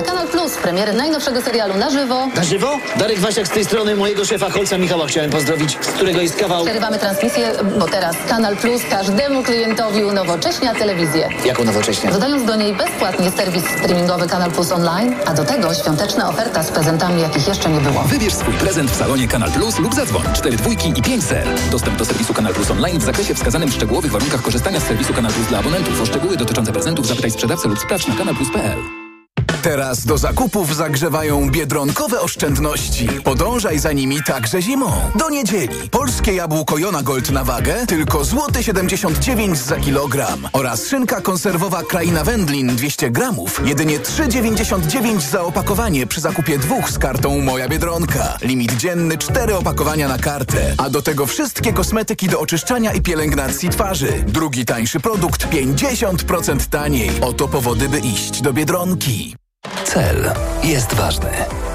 Dla Kanal Plus premiery najnowszego serialu na żywo. Na żywo? Darek Wasiak z tej strony mojego szefa Holca Michała chciałem pozdrowić, z którego jest kawał... Przerywamy transmisję, bo teraz Kanal Plus każdemu klientowi unowocześnia telewizję. Jaką nowocześnie? Dodając do niej bezpłatnie serwis streamingowy Kanal Plus Online, a do tego świąteczna oferta z prezentami, jakich jeszcze nie było. Wybierz swój prezent w salonie Kanal Plus lub zadzwoń 4 dwójki i 5 ser. Dostęp do serwisu Kanal Plus Online w zakresie wskazanym w szczegółowych warunkach korzystania z serwisu Kanal Plus dla abonentów. O szczegóły dotyczące prezentów zapytaj sprzedawcę lub sprawdź na kanalplus.pl. Teraz do zakupów zagrzewają biedronkowe oszczędności. Podążaj za nimi także zimą. Do niedzieli. Polskie jabłko Jona Gold na wagę tylko złoty 79 za kilogram. Oraz szynka konserwowa Kraina Wędlin 200 gramów. Jedynie 3,99 za opakowanie przy zakupie dwóch z kartą Moja Biedronka. Limit dzienny 4 opakowania na kartę. A do tego wszystkie kosmetyki do oczyszczania i pielęgnacji twarzy. Drugi tańszy produkt 50% taniej. Oto powody, by iść do Biedronki. Cel jest ważny,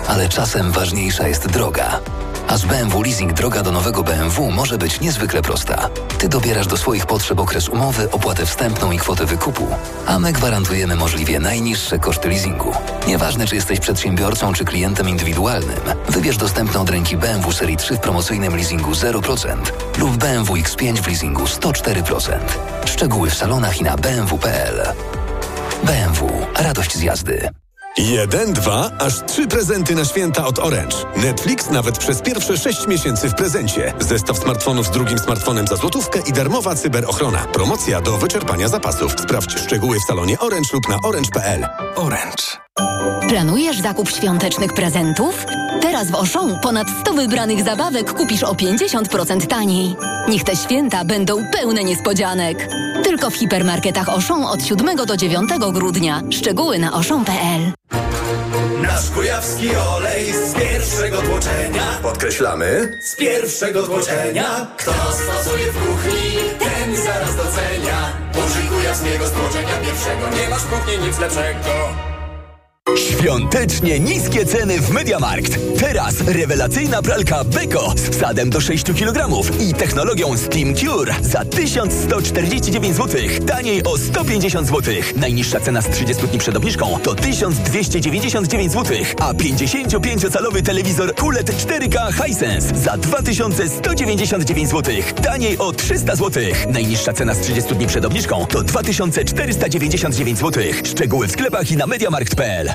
ale czasem ważniejsza jest droga. A z BMW Leasing droga do nowego BMW może być niezwykle prosta. Ty dobierasz do swoich potrzeb okres umowy, opłatę wstępną i kwotę wykupu, a my gwarantujemy możliwie najniższe koszty leasingu. Nieważne, czy jesteś przedsiębiorcą, czy klientem indywidualnym, wybierz dostępne od ręki BMW Serii 3 w promocyjnym leasingu 0% lub BMW X5 w leasingu 104%. Szczegóły w salonach i na bmw.pl. BMW. Radość z jazdy. Jeden, dwa, aż trzy prezenty na święta od Orange. Netflix nawet przez pierwsze sześć miesięcy w prezencie. Zestaw smartfonów z drugim smartfonem za złotówkę i darmowa cyberochrona. Promocja do wyczerpania zapasów. Sprawdź szczegóły w salonie Orange lub na orange.pl. Orange. Planujesz zakup świątecznych prezentów? Teraz w Auchan ponad 100 wybranych zabawek kupisz o 50% taniej. Niech te święta będą pełne niespodzianek. Tylko w hipermarketach Auchan od 7 do 9 grudnia. Szczegóły na auchan.pl Nasz kujawski olej z pierwszego tłoczenia. Podkreślamy. Z pierwszego tłoczenia. Kto stosuje w kuchni, ten zaraz docenia. Użyj kujawskiego stłoczenia pierwszego. Nie masz w kuchni nic lepszego. Świątecznie niskie ceny w Mediamarkt. Teraz rewelacyjna pralka Beko z wsadem do 6 kg i technologią Steam Cure za 1149 zł. Taniej o 150 zł. Najniższa cena z 30 dni przed obniżką to 1299 zł, a 55-calowy telewizor QLED 4K Hisense za 2199 zł. Taniej o 300 zł. Najniższa cena z 30 dni przed obniżką to 2499 zł. Szczegóły w sklepach i na mediamarkt.pl.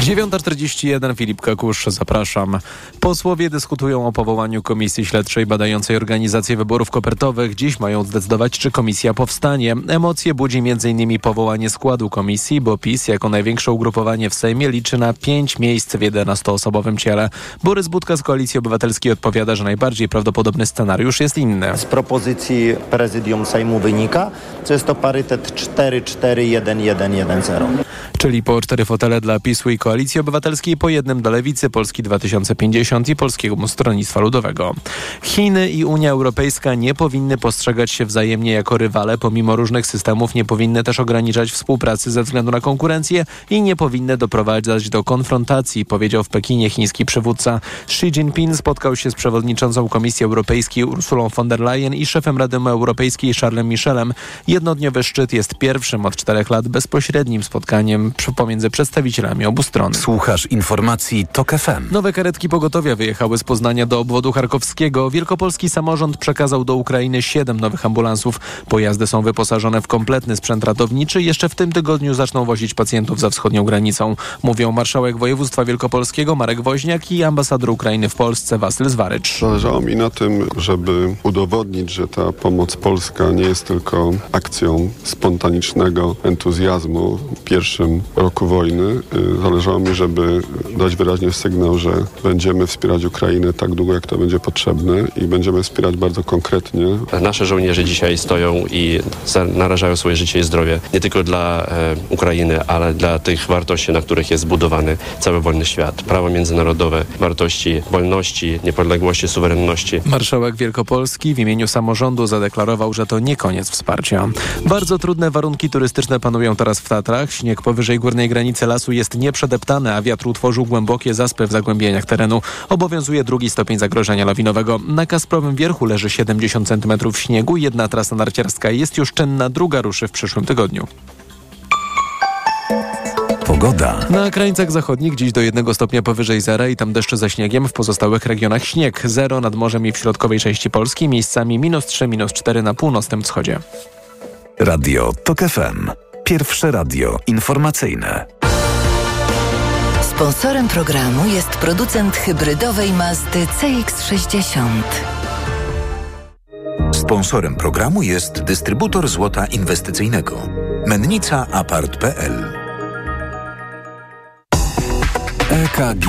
9.41 Filip Kakusz, zapraszam. Posłowie dyskutują o powołaniu komisji śledczej badającej organizację wyborów kopertowych. Dziś mają zdecydować, czy komisja powstanie. Emocje budzi m.in. powołanie składu komisji, bo PiS jako największe ugrupowanie w Sejmie liczy na 5 miejsc w 11-osobowym ciele. Borys Budka z Koalicji Obywatelskiej odpowiada, że najbardziej prawdopodobny scenariusz jest inny. Z propozycji prezydium Sejmu wynika, że jest to parytet 4-4-1-1-1-0. Czyli po cztery fotele dla PiSu i Koalicji Obywatelskiej, po jednym dla Lewicy, Polski 2050 i Polskiego Stronnictwa Ludowego. Chiny i Unia Europejska nie powinny postrzegać się wzajemnie jako rywale, pomimo różnych systemów nie powinny też ograniczać współpracy ze względu na konkurencję i nie powinny doprowadzać do konfrontacji, powiedział w Pekinie chiński przywódca. Xi Jinping spotkał się z przewodniczącą Komisji Europejskiej Ursulą von der Leyen i szefem Rady Europejskiej Charlesem Michelem. Jednodniowy szczyt jest pierwszym od czterech lat bezpośrednim spotkaniem pomiędzy przedstawicielami obu stron. Słuchasz informacji TOK FM. Nowe karetki pogotowia wyjechały z Poznania do obwodu charkowskiego. Wielkopolski samorząd przekazał do Ukrainy siedem nowych ambulansów. Pojazdy są wyposażone w kompletny sprzęt ratowniczy. Jeszcze w tym tygodniu zaczną wozić pacjentów za wschodnią granicą. Mówią marszałek województwa wielkopolskiego Marek Woźniak i ambasador Ukrainy w Polsce Wasyl Zwarycz. Zależało mi na tym, żeby udowodnić, że ta pomoc polska nie jest tylko akcją spontanicznego entuzjazmu w pierwszym roku wojny. Y, Zależało mi, żeby dać wyraźnie sygnał, że będziemy wspierać Ukrainę tak długo, jak to będzie potrzebne i będziemy wspierać bardzo konkretnie. Nasze żołnierze dzisiaj stoją i narażają swoje życie i zdrowie nie tylko dla e, Ukrainy, ale dla tych wartości, na których jest zbudowany cały wolny świat. Prawo międzynarodowe, wartości wolności, niepodległości, suwerenności. Marszałek Wielkopolski w imieniu samorządu zadeklarował, że to nie koniec wsparcia. Bardzo trudne warunki turystyczne panują teraz w Tatrach. Śnieg powyżej górnej granicy lasu jest nieprzedeptany, a wiatr utworzył głębokie zaspy w zagłębieniach terenu. Obowiązuje drugi stopień zagrożenia lawinowego. Na Kasprowym Wierchu leży 70 cm śniegu. Jedna trasa narciarska jest już czynna, druga ruszy w przyszłym tygodniu. Pogoda. Na krańcach zachodnich dziś do jednego stopnia powyżej zera i tam deszcze ze śniegiem. W pozostałych regionach śnieg. Zero nad morzem i w środkowej części Polski. Miejscami minus 3, minus 4 na północnym wschodzie. Radio TOK FM. Pierwsze radio informacyjne. Sponsorem programu jest producent hybrydowej Mazdy CX-60. Sponsorem programu jest dystrybutor złota inwestycyjnego. Mennica Apart.pl EKG.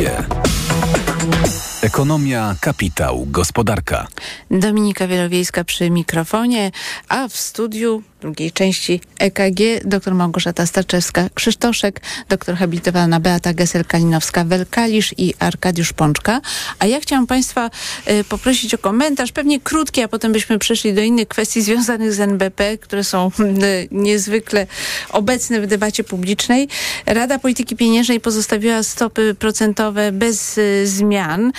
Ekonomia, kapitał, gospodarka. Dominika Wielowiejska przy mikrofonie, a w studiu drugiej części EKG dr Małgorzata Starczewska-Krzysztoszek, doktor habilitowana Beata Gesel-Kalinowska-Welkalisz i Arkadiusz Pączka. A ja chciałam Państwa y, poprosić o komentarz, pewnie krótki, a potem byśmy przeszli do innych kwestii związanych z NBP, które są y, niezwykle obecne w debacie publicznej. Rada Polityki Pieniężnej pozostawiła stopy procentowe bez y, zmian.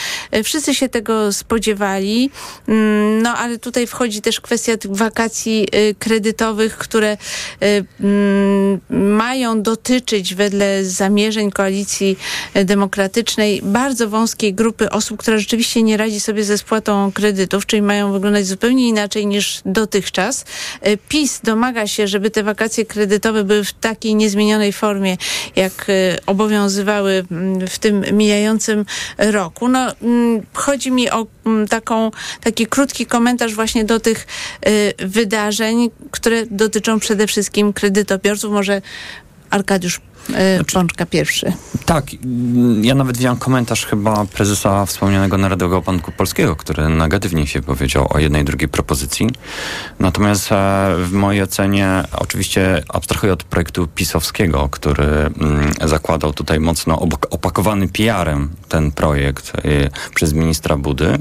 Wszyscy się tego spodziewali, mm, no ale tutaj wchodzi też kwestia tych wakacji kredytowych, które y, mm, mają dotyczyć wedle zamierzeń koalicji demokratycznej bardzo wąskiej grupy osób, która rzeczywiście nie radzi sobie ze spłatą kredytów, czyli mają wyglądać zupełnie inaczej niż dotychczas. Y, PiS domaga się, żeby te wakacje kredytowe były w takiej niezmienionej formie, jak y, obowiązywały mm, w tym mijającym roku. No, mm, chodzi mi o taką, taki krótki komentarz właśnie do tych wydarzeń, które dotyczą przede wszystkim kredytobiorców. Może Arkadiusz znaczy, Pączka pierwszy. Tak, ja nawet widziałem komentarz chyba prezesa wspomnianego Narodowego Banku Polskiego, który negatywnie się powiedział o jednej i drugiej propozycji. Natomiast e, w mojej ocenie, oczywiście abstrahuję od projektu pisowskiego, który mm, zakładał tutaj mocno opakowany PR-em ten projekt y, przez ministra Budy.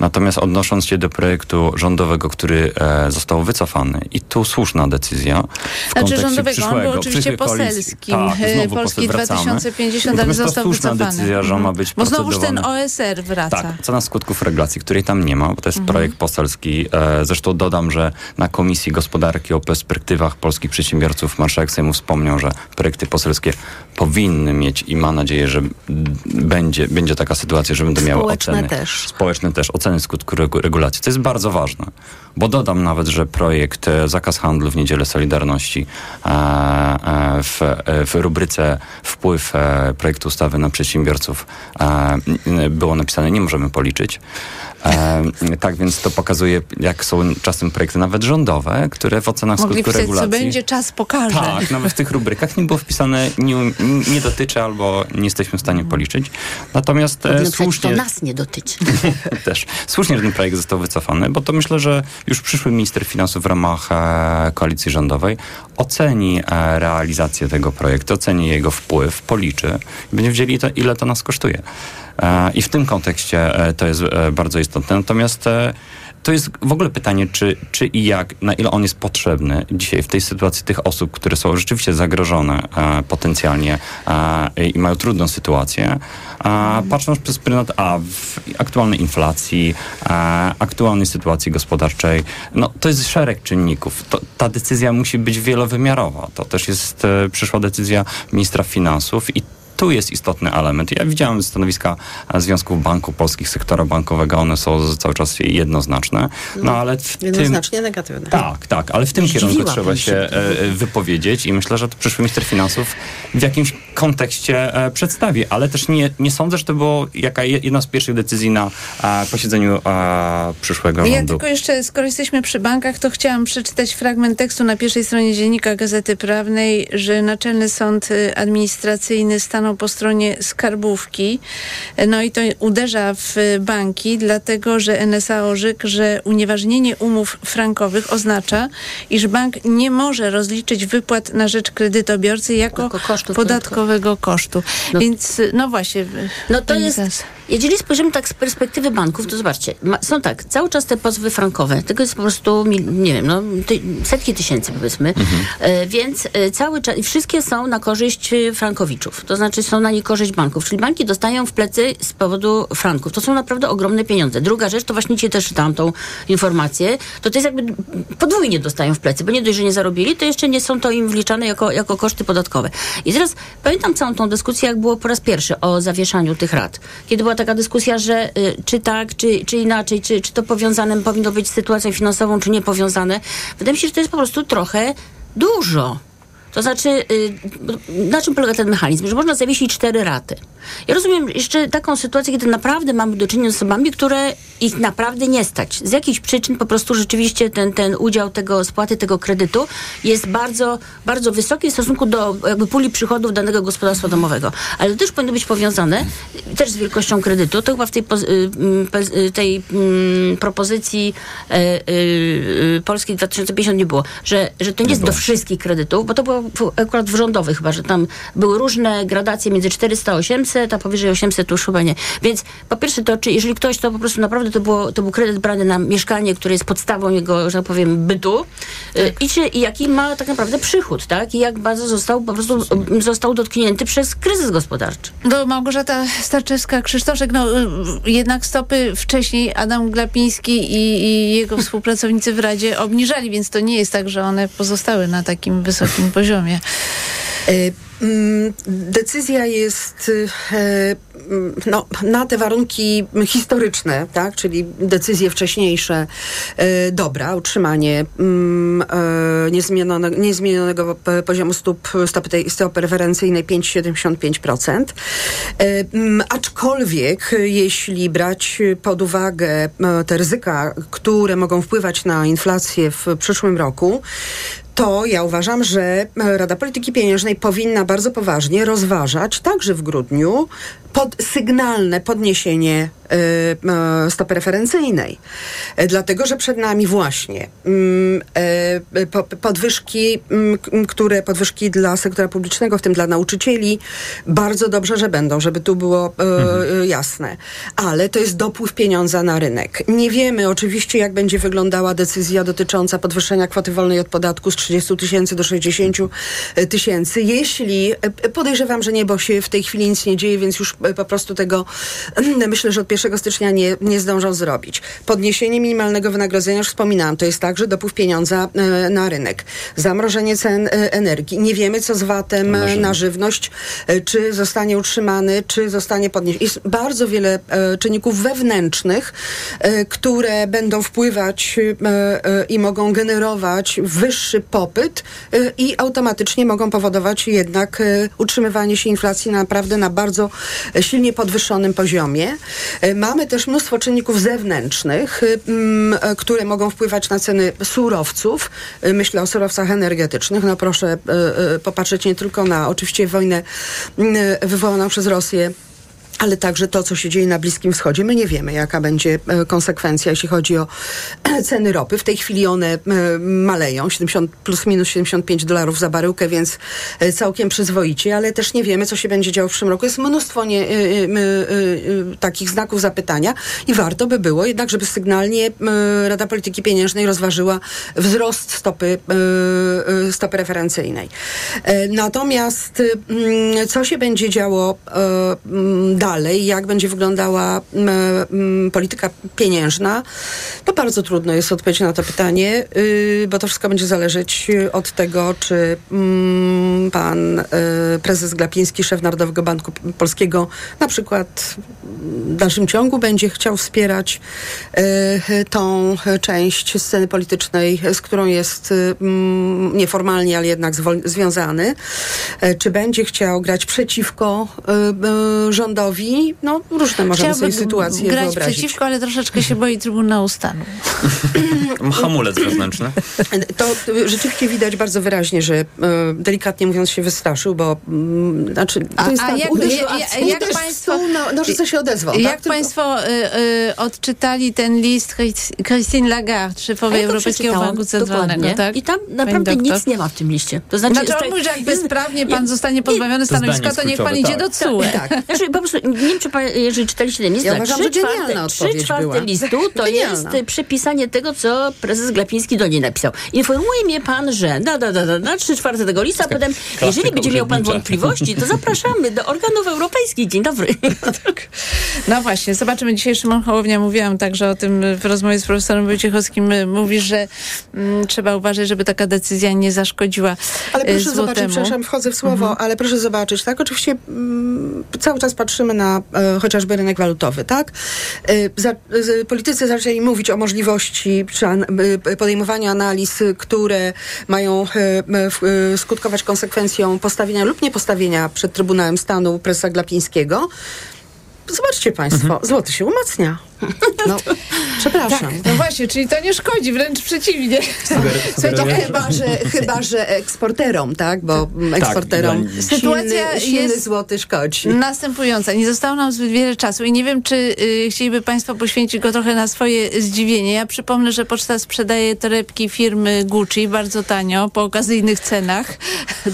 Natomiast odnosząc się do projektu rządowego, który e, został wycofany i tu słuszna decyzja w znaczy rządowego, on był oczywiście poselskim. Polski 2050, ale został wycofany. decyzja, że ma być Bo znowuż ten OSR wraca. Tak, cena skutków regulacji, której tam nie ma, bo to jest mhm. projekt poselski. E, zresztą dodam, że na Komisji Gospodarki o perspektywach polskich przedsiębiorców marszałek Sejmu wspomniał, że projekty poselskie powinny mieć i ma nadzieję, że będzie, będzie taka sytuacja, że będą miały Społeczne oceny. Też. Społeczne też. Oceny skutków regulacji. To jest bardzo ważne. Bo dodam nawet, że projekt e, zakaz handlu w Niedzielę Solidarności e, w, w rubryce wpływ projektu ustawy na przedsiębiorców było napisane nie możemy policzyć. E, tak więc to pokazuje, jak są czasem projekty nawet rządowe, które w ocenach Mogli skutku regulacji... co będzie, czas pokaże. Tak, nawet w tych rubrykach nie było wpisane nie, nie dotyczy albo nie jesteśmy w stanie policzyć. Natomiast e, słusznie... To nas nie dotyczy. też. Słusznie, że ten projekt został wycofany, bo to myślę, że już przyszły minister finansów w ramach e, koalicji rządowej oceni e, realizację tego projektu, oceni jego wpływ, policzy i będzie wiedzieli, to, ile to nas kosztuje. E, I w tym kontekście e, to jest e, bardzo istotne. Natomiast to jest w ogóle pytanie, czy, czy i jak, na ile on jest potrzebny dzisiaj w tej sytuacji tych osób, które są rzeczywiście zagrożone e, potencjalnie e, i mają trudną sytuację, e, patrząc przez pryzmat A w aktualnej inflacji, aktualnej sytuacji gospodarczej, no to jest szereg czynników. To, ta decyzja musi być wielowymiarowa. To też jest przyszła decyzja ministra finansów i tu jest istotny element. Ja widziałem stanowiska Związków Banków Polskich, sektora bankowego, one są cały czas jednoznaczne. No, no ale w jednoznacznie tym, negatywne. Tak, tak, ale w tym Zdziwiła kierunku trzeba się e, e, wypowiedzieć i myślę, że to przyszły minister finansów w jakimś kontekście e, przedstawi, ale też nie, nie sądzę, że to było jaka jedna z pierwszych decyzji na posiedzeniu przyszłego ja rządu. Ja tylko jeszcze, skoro jesteśmy przy bankach, to chciałam przeczytać fragment tekstu na pierwszej stronie dziennika Gazety Prawnej, że Naczelny Sąd Administracyjny Stanu staną po stronie skarbówki. No i to uderza w banki, dlatego że NSA orzekł, że unieważnienie umów frankowych oznacza, iż bank nie może rozliczyć wypłat na rzecz kredytobiorcy jako, jako podatkowego kosztu. No. Więc no właśnie. No to jest, jeżeli spojrzymy tak z perspektywy banków, to zobaczcie, ma, są tak, cały czas te pozwy frankowe, tego jest po prostu, nie wiem, no, ty, setki tysięcy powiedzmy, mhm. e, więc e, cały czas, wszystkie są na korzyść e, frankowiczów, to znaczy są na niekorzyść banków, czyli banki dostają w plecy z powodu franków. To są naprawdę ogromne pieniądze. Druga rzecz, to właśnie dzisiaj też czytałam tą informację, to to jest jakby podwójnie dostają w plecy, bo nie dość, że nie zarobili, to jeszcze nie są to im wliczane jako, jako koszty podatkowe. I teraz pamiętam całą tą dyskusję, jak było po raz pierwszy o zawieszaniu tych rat. Kiedy była taka dyskusja, że y, czy tak, czy, czy inaczej, czy, czy to powiązane powinno być z sytuacją finansową, czy nie powiązane. Wydaje mi się, że to jest po prostu trochę dużo. To znaczy, y, na czym polega ten mechanizm? Że można zawiesić cztery raty. Ja rozumiem jeszcze taką sytuację, kiedy naprawdę mamy do czynienia z osobami, które ich naprawdę nie stać. Z jakichś przyczyn po prostu rzeczywiście ten, ten udział tego spłaty tego kredytu jest bardzo, bardzo wysoki w stosunku do jakby puli przychodów danego gospodarstwa domowego. Ale to też powinno być powiązane też z wielkością kredytu. To chyba w tej, y, y, tej mm, propozycji e, Polski 2050 nie było, że, że to nie, nie jest było. do wszystkich kredytów, bo to było akurat w rządowych chyba, że tam były różne gradacje między 400 a 800, a powyżej 800 to już chyba nie. Więc po pierwsze to, czy jeżeli ktoś to po prostu naprawdę to, było, to był kredyt brany na mieszkanie, które jest podstawą jego, że tak powiem, bytu y, tak. i, czy, i jaki ma tak naprawdę przychód, tak? I jak bardzo został po prostu został dotknięty przez kryzys gospodarczy. Do Małgorzata Starczewska-Krzysztoszek, no jednak stopy wcześniej Adam Glapiński i, i jego współpracownicy w Radzie obniżali, więc to nie jest tak, że one pozostały na takim wysokim poziomie poziomie. Y, mm, decyzja jest e, mm, no, na te warunki historyczne, tak? czyli decyzje wcześniejsze, e, dobra, utrzymanie mm, e, niezmienionego, niezmienionego poziomu stóp stopy, stopy referencyjnej 5,75%. Aczkolwiek, jeśli brać pod uwagę te ryzyka, które mogą wpływać na inflację w przyszłym roku, to ja uważam, że Rada Polityki Pieniężnej powinna bardzo poważnie rozważać także w grudniu pod sygnalne podniesienie y, y, stopy referencyjnej. E, dlatego, że przed nami właśnie mm, e, podwyżki, mm, które podwyżki dla sektora publicznego, w tym dla nauczycieli, bardzo dobrze, że będą, żeby tu było e, mhm. jasne. Ale to jest dopływ pieniądza na rynek. Nie wiemy oczywiście, jak będzie wyglądała decyzja dotycząca podwyższenia kwoty wolnej od podatku z 30 tysięcy do 60 tysięcy. Jeśli, podejrzewam, że nie, bo się w tej chwili nic nie dzieje, więc już po prostu tego myślę, że od 1 stycznia nie, nie zdążą zrobić. Podniesienie minimalnego wynagrodzenia, już wspominałam, to jest także dopływ pieniądza e, na rynek. Zamrożenie cen e, energii. Nie wiemy, co z VAT-em na żywność, czy zostanie utrzymany, czy zostanie podniesiony. Jest bardzo wiele czynników wewnętrznych, które będą wpływać i mogą generować wyższy popyt i automatycznie mogą powodować jednak utrzymywanie się inflacji naprawdę na bardzo silnie podwyższonym poziomie. E, mamy też mnóstwo czynników zewnętrznych, e, e, które mogą wpływać na ceny surowców. Myślę o surowcach energetycznych. No proszę popatrzeć nie tylko na oczywiście wojnę wywołaną przez Rosję ale także to, co się dzieje na Bliskim Wschodzie. My nie wiemy, jaka będzie e, konsekwencja, jeśli chodzi o ceny ropy. W tej chwili one e, maleją, 70, plus minus 75 dolarów za baryłkę, więc e, całkiem przyzwoicie, ale też nie wiemy, co się będzie działo w przyszłym roku. Jest mnóstwo nie, takich znaków zapytania i warto by było jednak, żeby sygnalnie Rada Polityki Pieniężnej rozważyła wzrost stopy, stopy referencyjnej. Natomiast co się będzie działo dalej, jak będzie wyglądała polityka pieniężna, to bardzo trudno jest odpowiedzieć na to pytanie, y, bo to wszystko będzie zależeć od tego, czy mm, pan y, prezes Glapiński, szef Narodowego Banku Polskiego, na przykład w dalszym ciągu będzie chciał wspierać y, tą część sceny politycznej, z którą jest mm, nieformalnie, ale jednak związany, czy będzie chciał grać przeciwko rządowi, no różne możemy sobie sytuacje grać wyobrazić. przeciwko, ale troszeczkę się boi Trybunału Stanu. Hamulec wewnętrzny. To rzeczywiście widać bardzo wyraźnie, że e, delikatnie mówiąc, się wystraszył, bo mm, znaczy, to A- jest a tak, jak- uderz, ja- ja- jak uderz w państwo- stół, no, nożyce się odezwał. Jak tak? Państwo y, y, odczytali ten list Chris- Christine Lagarde, szefowej ja Europejskiego Banku Centralnego, tak? I tam naprawdę nic nie ma w tym liście. To znaczy, Znaczy, on tak- mówi, że jak bezprawnie pan nie- zostanie pozbawiony stanowiska, to niech pan idzie do tak. CUE. Tak. Znaczy, po prostu, nie wiem, czy pan, jeżeli czytaliście ten list, Ja tak, uważam, trzy czwarte, trzy czwarte była. listu to Genialna. jest przypisanie tego, co prezes Glapiński do niej napisał. Informuje mnie pan, że da, da, da, da, da trzy czwarte tego lista, a potem, jeżeli będzie miał pan wątpliwości, to zapraszamy do organów europejskich. Dzień dobry. No właśnie, zobaczymy. Dzisiaj Szymon Hołownia mówiłam także o tym w rozmowie z profesorem Wojciechowskim. Mówi, że mm, trzeba uważać, żeby taka decyzja nie zaszkodziła Ale proszę zobaczyć, złotemu. przepraszam, wchodzę w słowo, Mhm. ale proszę zobaczyć, tak? Oczywiście mm, cały czas patrzymy na e, chociażby rynek walutowy, tak? E, za, politycy zaczęli mówić o możliwości e, podejmowania analiz, które mają e, skutkować konsekwencją postawienia lub niepostawienia przed Trybunałem Stanu prezesa Glapińskiego. Zobaczcie Państwo, Mhm. złoty się umacnia. No, przepraszam. Tak, no właśnie, czyli to nie szkodzi, wręcz przeciwnie. Słuchajcie, chyba, że, chyba, że eksporterom, tak? Bo mm, eksporterom nich. Sytuacja silny, silny jest- złoty szkodzi. Następująca. Nie zostało nam zbyt wiele czasu i nie wiem, czy y, chcieliby Państwo poświęcić go trochę na swoje zdziwienie. Ja przypomnę, że poczta sprzedaje torebki firmy Gucci bardzo tanio, po okazyjnych cenach.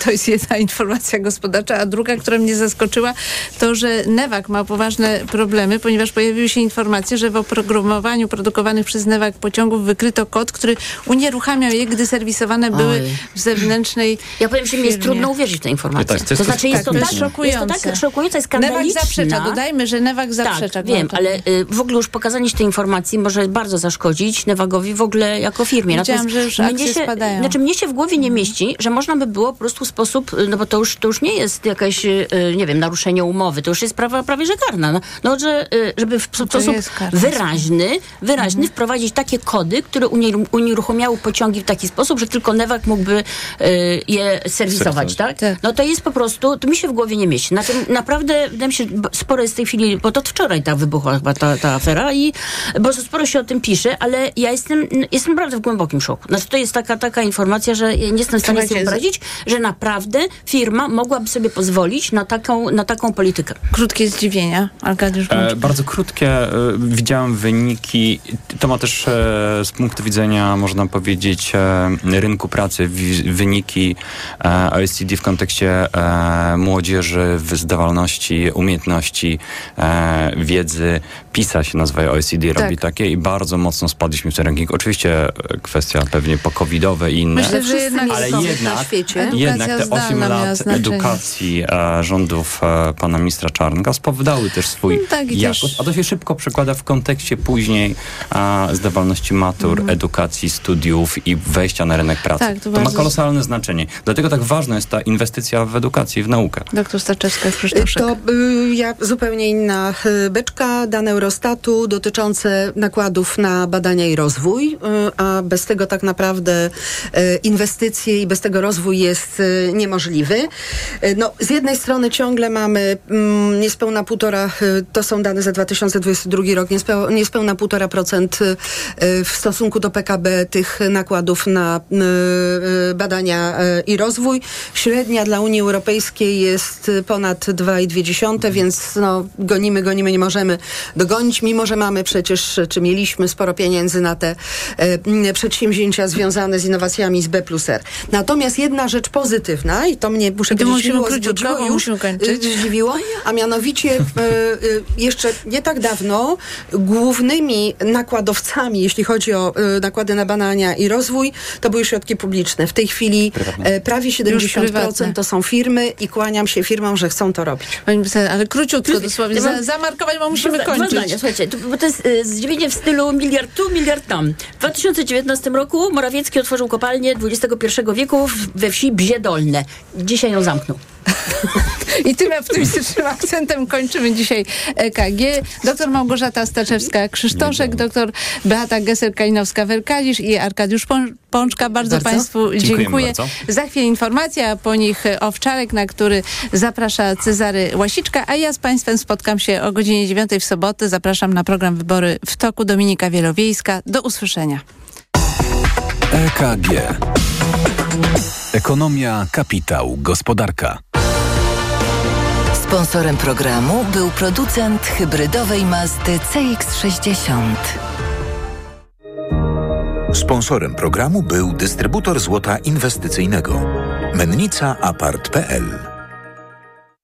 To jest jedna informacja gospodarcza. A druga, która mnie zaskoczyła, to, że Newak ma poważne problemy, ponieważ pojawiły się informacje, że w oprogramowaniu produkowanych przez Newak pociągów wykryto kod, który unieruchamiał je, gdy serwisowane były Oj. w zewnętrznej Ja powiem, że mi jest trudno uwierzyć w tę informację. Tak, to jest to znaczy, jest to, tak, tak, to jest jest to tak szokujące. szokujące i Newak zaprzecza. Dodajmy, że Newak zaprzecza. Tak, wiem, ale y, w ogóle już pokazanie tej informacji może bardzo zaszkodzić Newagowi w ogóle jako firmie. Widziałam, że już akcje się, spadają. Znaczy mnie się w głowie nie mieści, że można by było po prostu w sposób, y, no bo to już, to już nie jest jakaś, y, nie wiem, naruszenie umowy, to już jest sprawa prawie że karna. No, no że, y, żeby w to sposób jest. Wyraźny, wyraźny Mhm. wprowadzić takie kody, które unieru- unieruchomiały pociągi w taki sposób, że tylko Newak mógłby y, je serwisować, tak? No to jest po prostu, to mi się w głowie nie mieści. Na tym naprawdę, wydaje mi się, sporo jest w tej chwili, bo to wczoraj ta wybuchła chyba ta, ta afera i bo sporo się o tym pisze, ale ja jestem, jestem naprawdę w głębokim szoku. Znaczy to jest taka, taka informacja, że nie jestem w stanie sobie wyobrazić, że naprawdę firma mogłaby sobie pozwolić na taką, na taką politykę. Krótkie zdziwienia. Arkadiusz E, bardzo krótkie. Widziałem wyniki. To ma też e, z punktu widzenia, można powiedzieć, e, rynku pracy, wi- wyniki e, OECD w kontekście e, młodzieży, w zdawalności, umiejętności, e, wiedzy. PISA się nazywa OECD, robi takie i bardzo mocno spadliśmy w ten ranking. Oczywiście e, kwestia pewnie pokowidowe i inne. Myślę, że jednak ale jednak, na świecie. jednak te Edukacja 8 zdalna miała lat edukacji rządów pana ministra Czarnka spowodowały też swój No tak, jakość, a to się szybko przekłada w kontekście później a, zdawalności matur, Mhm. edukacji, studiów i wejścia na rynek pracy. Tak, to to ma kolosalne znaczenie. Dlatego tak ważna jest ta inwestycja w edukację, w naukę. Doktor Staczewska, Krzysztoszek. To y, ja zupełnie inna y, beczka, dane Eurostatu dotyczące nakładów na badania i rozwój, y, a bez tego tak naprawdę y, inwestycje i bez tego rozwój jest y, niemożliwy. Y, No, z jednej strony ciągle mamy mm, niespełna półtora, y, to są dane za 2022 rok, niespeł, niespełna półtora procent y, y, w stosunku do PKB tych nakładów na y, badania i rozwój. Średnia dla Unii Europejskiej jest ponad 2,2, więc no, gonimy, gonimy, nie możemy dogonić, mimo że mamy przecież, czy mieliśmy sporo pieniędzy na te przedsięwzięcia związane z innowacjami z B plus R. Natomiast jedna rzecz pozytywna, i to mnie muszę powiedzieć, zbudziło bo już, zdziwiło, a mianowicie y, y, jeszcze nie tak dawno głównymi nakładowcami, jeśli chodzi o y, nakłady na badania i rozwój, to były środki publiczne. W tej chwili e, prawie 70% prywatne. to są firmy i kłaniam się firmom, że chcą to robić. Ale króciutko dosłownie, Ja mam- zamarkować, bo musimy Dwa- kończyć. Dwa zdania, słuchajcie, to, bo to jest zdziwienie w stylu miliard tu, miliard tam. W 2019 roku Morawiecki otworzył kopalnię XXI wieku w- we wsi Bziedolne. Dzisiaj ją zamknął. I tym optymistycznym akcentem kończymy dzisiaj EKG. Doktor Małgorzata Staczewska-Krzysztoszek, doktor Beata Gesser-Kalinowska-Werkalisz i Arkadiusz Pą- Pączka. Bardzo, Bardzo. Państwu dziękuję. bardzo. Za chwilę informacja, a po nich Owczarek, na który zaprasza Cezary Łasiczka, a ja z Państwem spotkam się o godzinie 9 w sobotę. Zapraszam na program Wybory w toku Dominika Wielowiejska. Do usłyszenia. EKG. Ekonomia, kapitał, gospodarka. Sponsorem programu był producent hybrydowej Mazdy CX-60. Sponsorem programu był dystrybutor złota inwestycyjnego. Mennica Apart.pl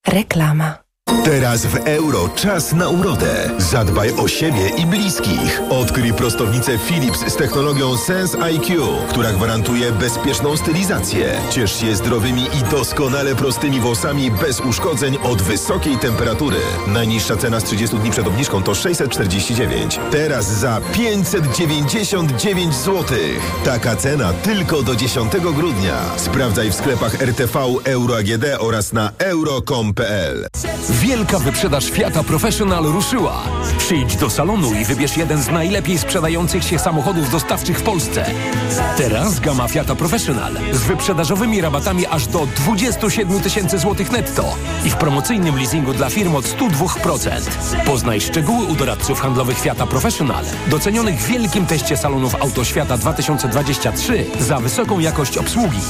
Reklama. Teraz w euro czas na urodę. Zadbaj o siebie i bliskich. Odkryj prostownicę Philips z technologią Sense IQ, która gwarantuje bezpieczną stylizację. Ciesz się zdrowymi i doskonale prostymi włosami bez uszkodzeń od wysokiej temperatury. Najniższa cena z 30 dni przed obniżką to 649. Teraz za 599 zł. Taka cena tylko do 10 grudnia. Sprawdzaj w sklepach RTV, Euro AGD oraz na euro.com.pl. Wielka wyprzedaż Fiata Professional ruszyła. Przyjdź do salonu i wybierz jeden z najlepiej sprzedających się samochodów dostawczych w Polsce. Teraz gama Fiata Professional z wyprzedażowymi rabatami aż do 27 tysięcy złotych netto i w promocyjnym leasingu dla firm od 102%. Poznaj szczegóły u doradców handlowych Fiata Professional, docenionych w wielkim teście salonów Autoświata 2023 za wysoką jakość obsługi.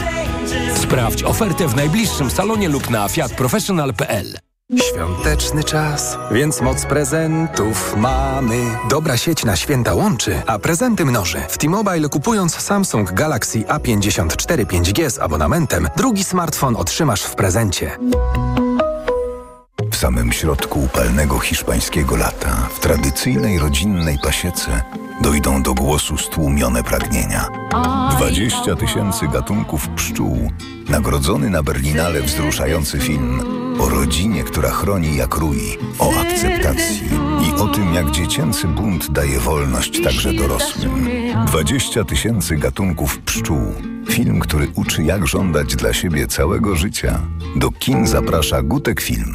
Sprawdź ofertę w najbliższym salonie lub na fiatprofessional.pl. Świąteczny czas, więc moc prezentów mamy. Dobra sieć na święta łączy, a prezenty mnoży. W T-Mobile kupując Samsung Galaxy A54 5G z abonamentem, drugi smartfon otrzymasz w prezencie. W samym środku upalnego hiszpańskiego lata, w tradycyjnej rodzinnej pasiece, dojdą do głosu stłumione pragnienia. 20 tysięcy gatunków pszczół, nagrodzony na Berlinale wzruszający film o rodzinie, która chroni jak rój, o akceptacji i o tym, jak dziecięcy bunt daje wolność także dorosłym. 20 tysięcy gatunków pszczół. Film, który uczy jak żądać dla siebie całego życia. Do kin zaprasza Gutek Film.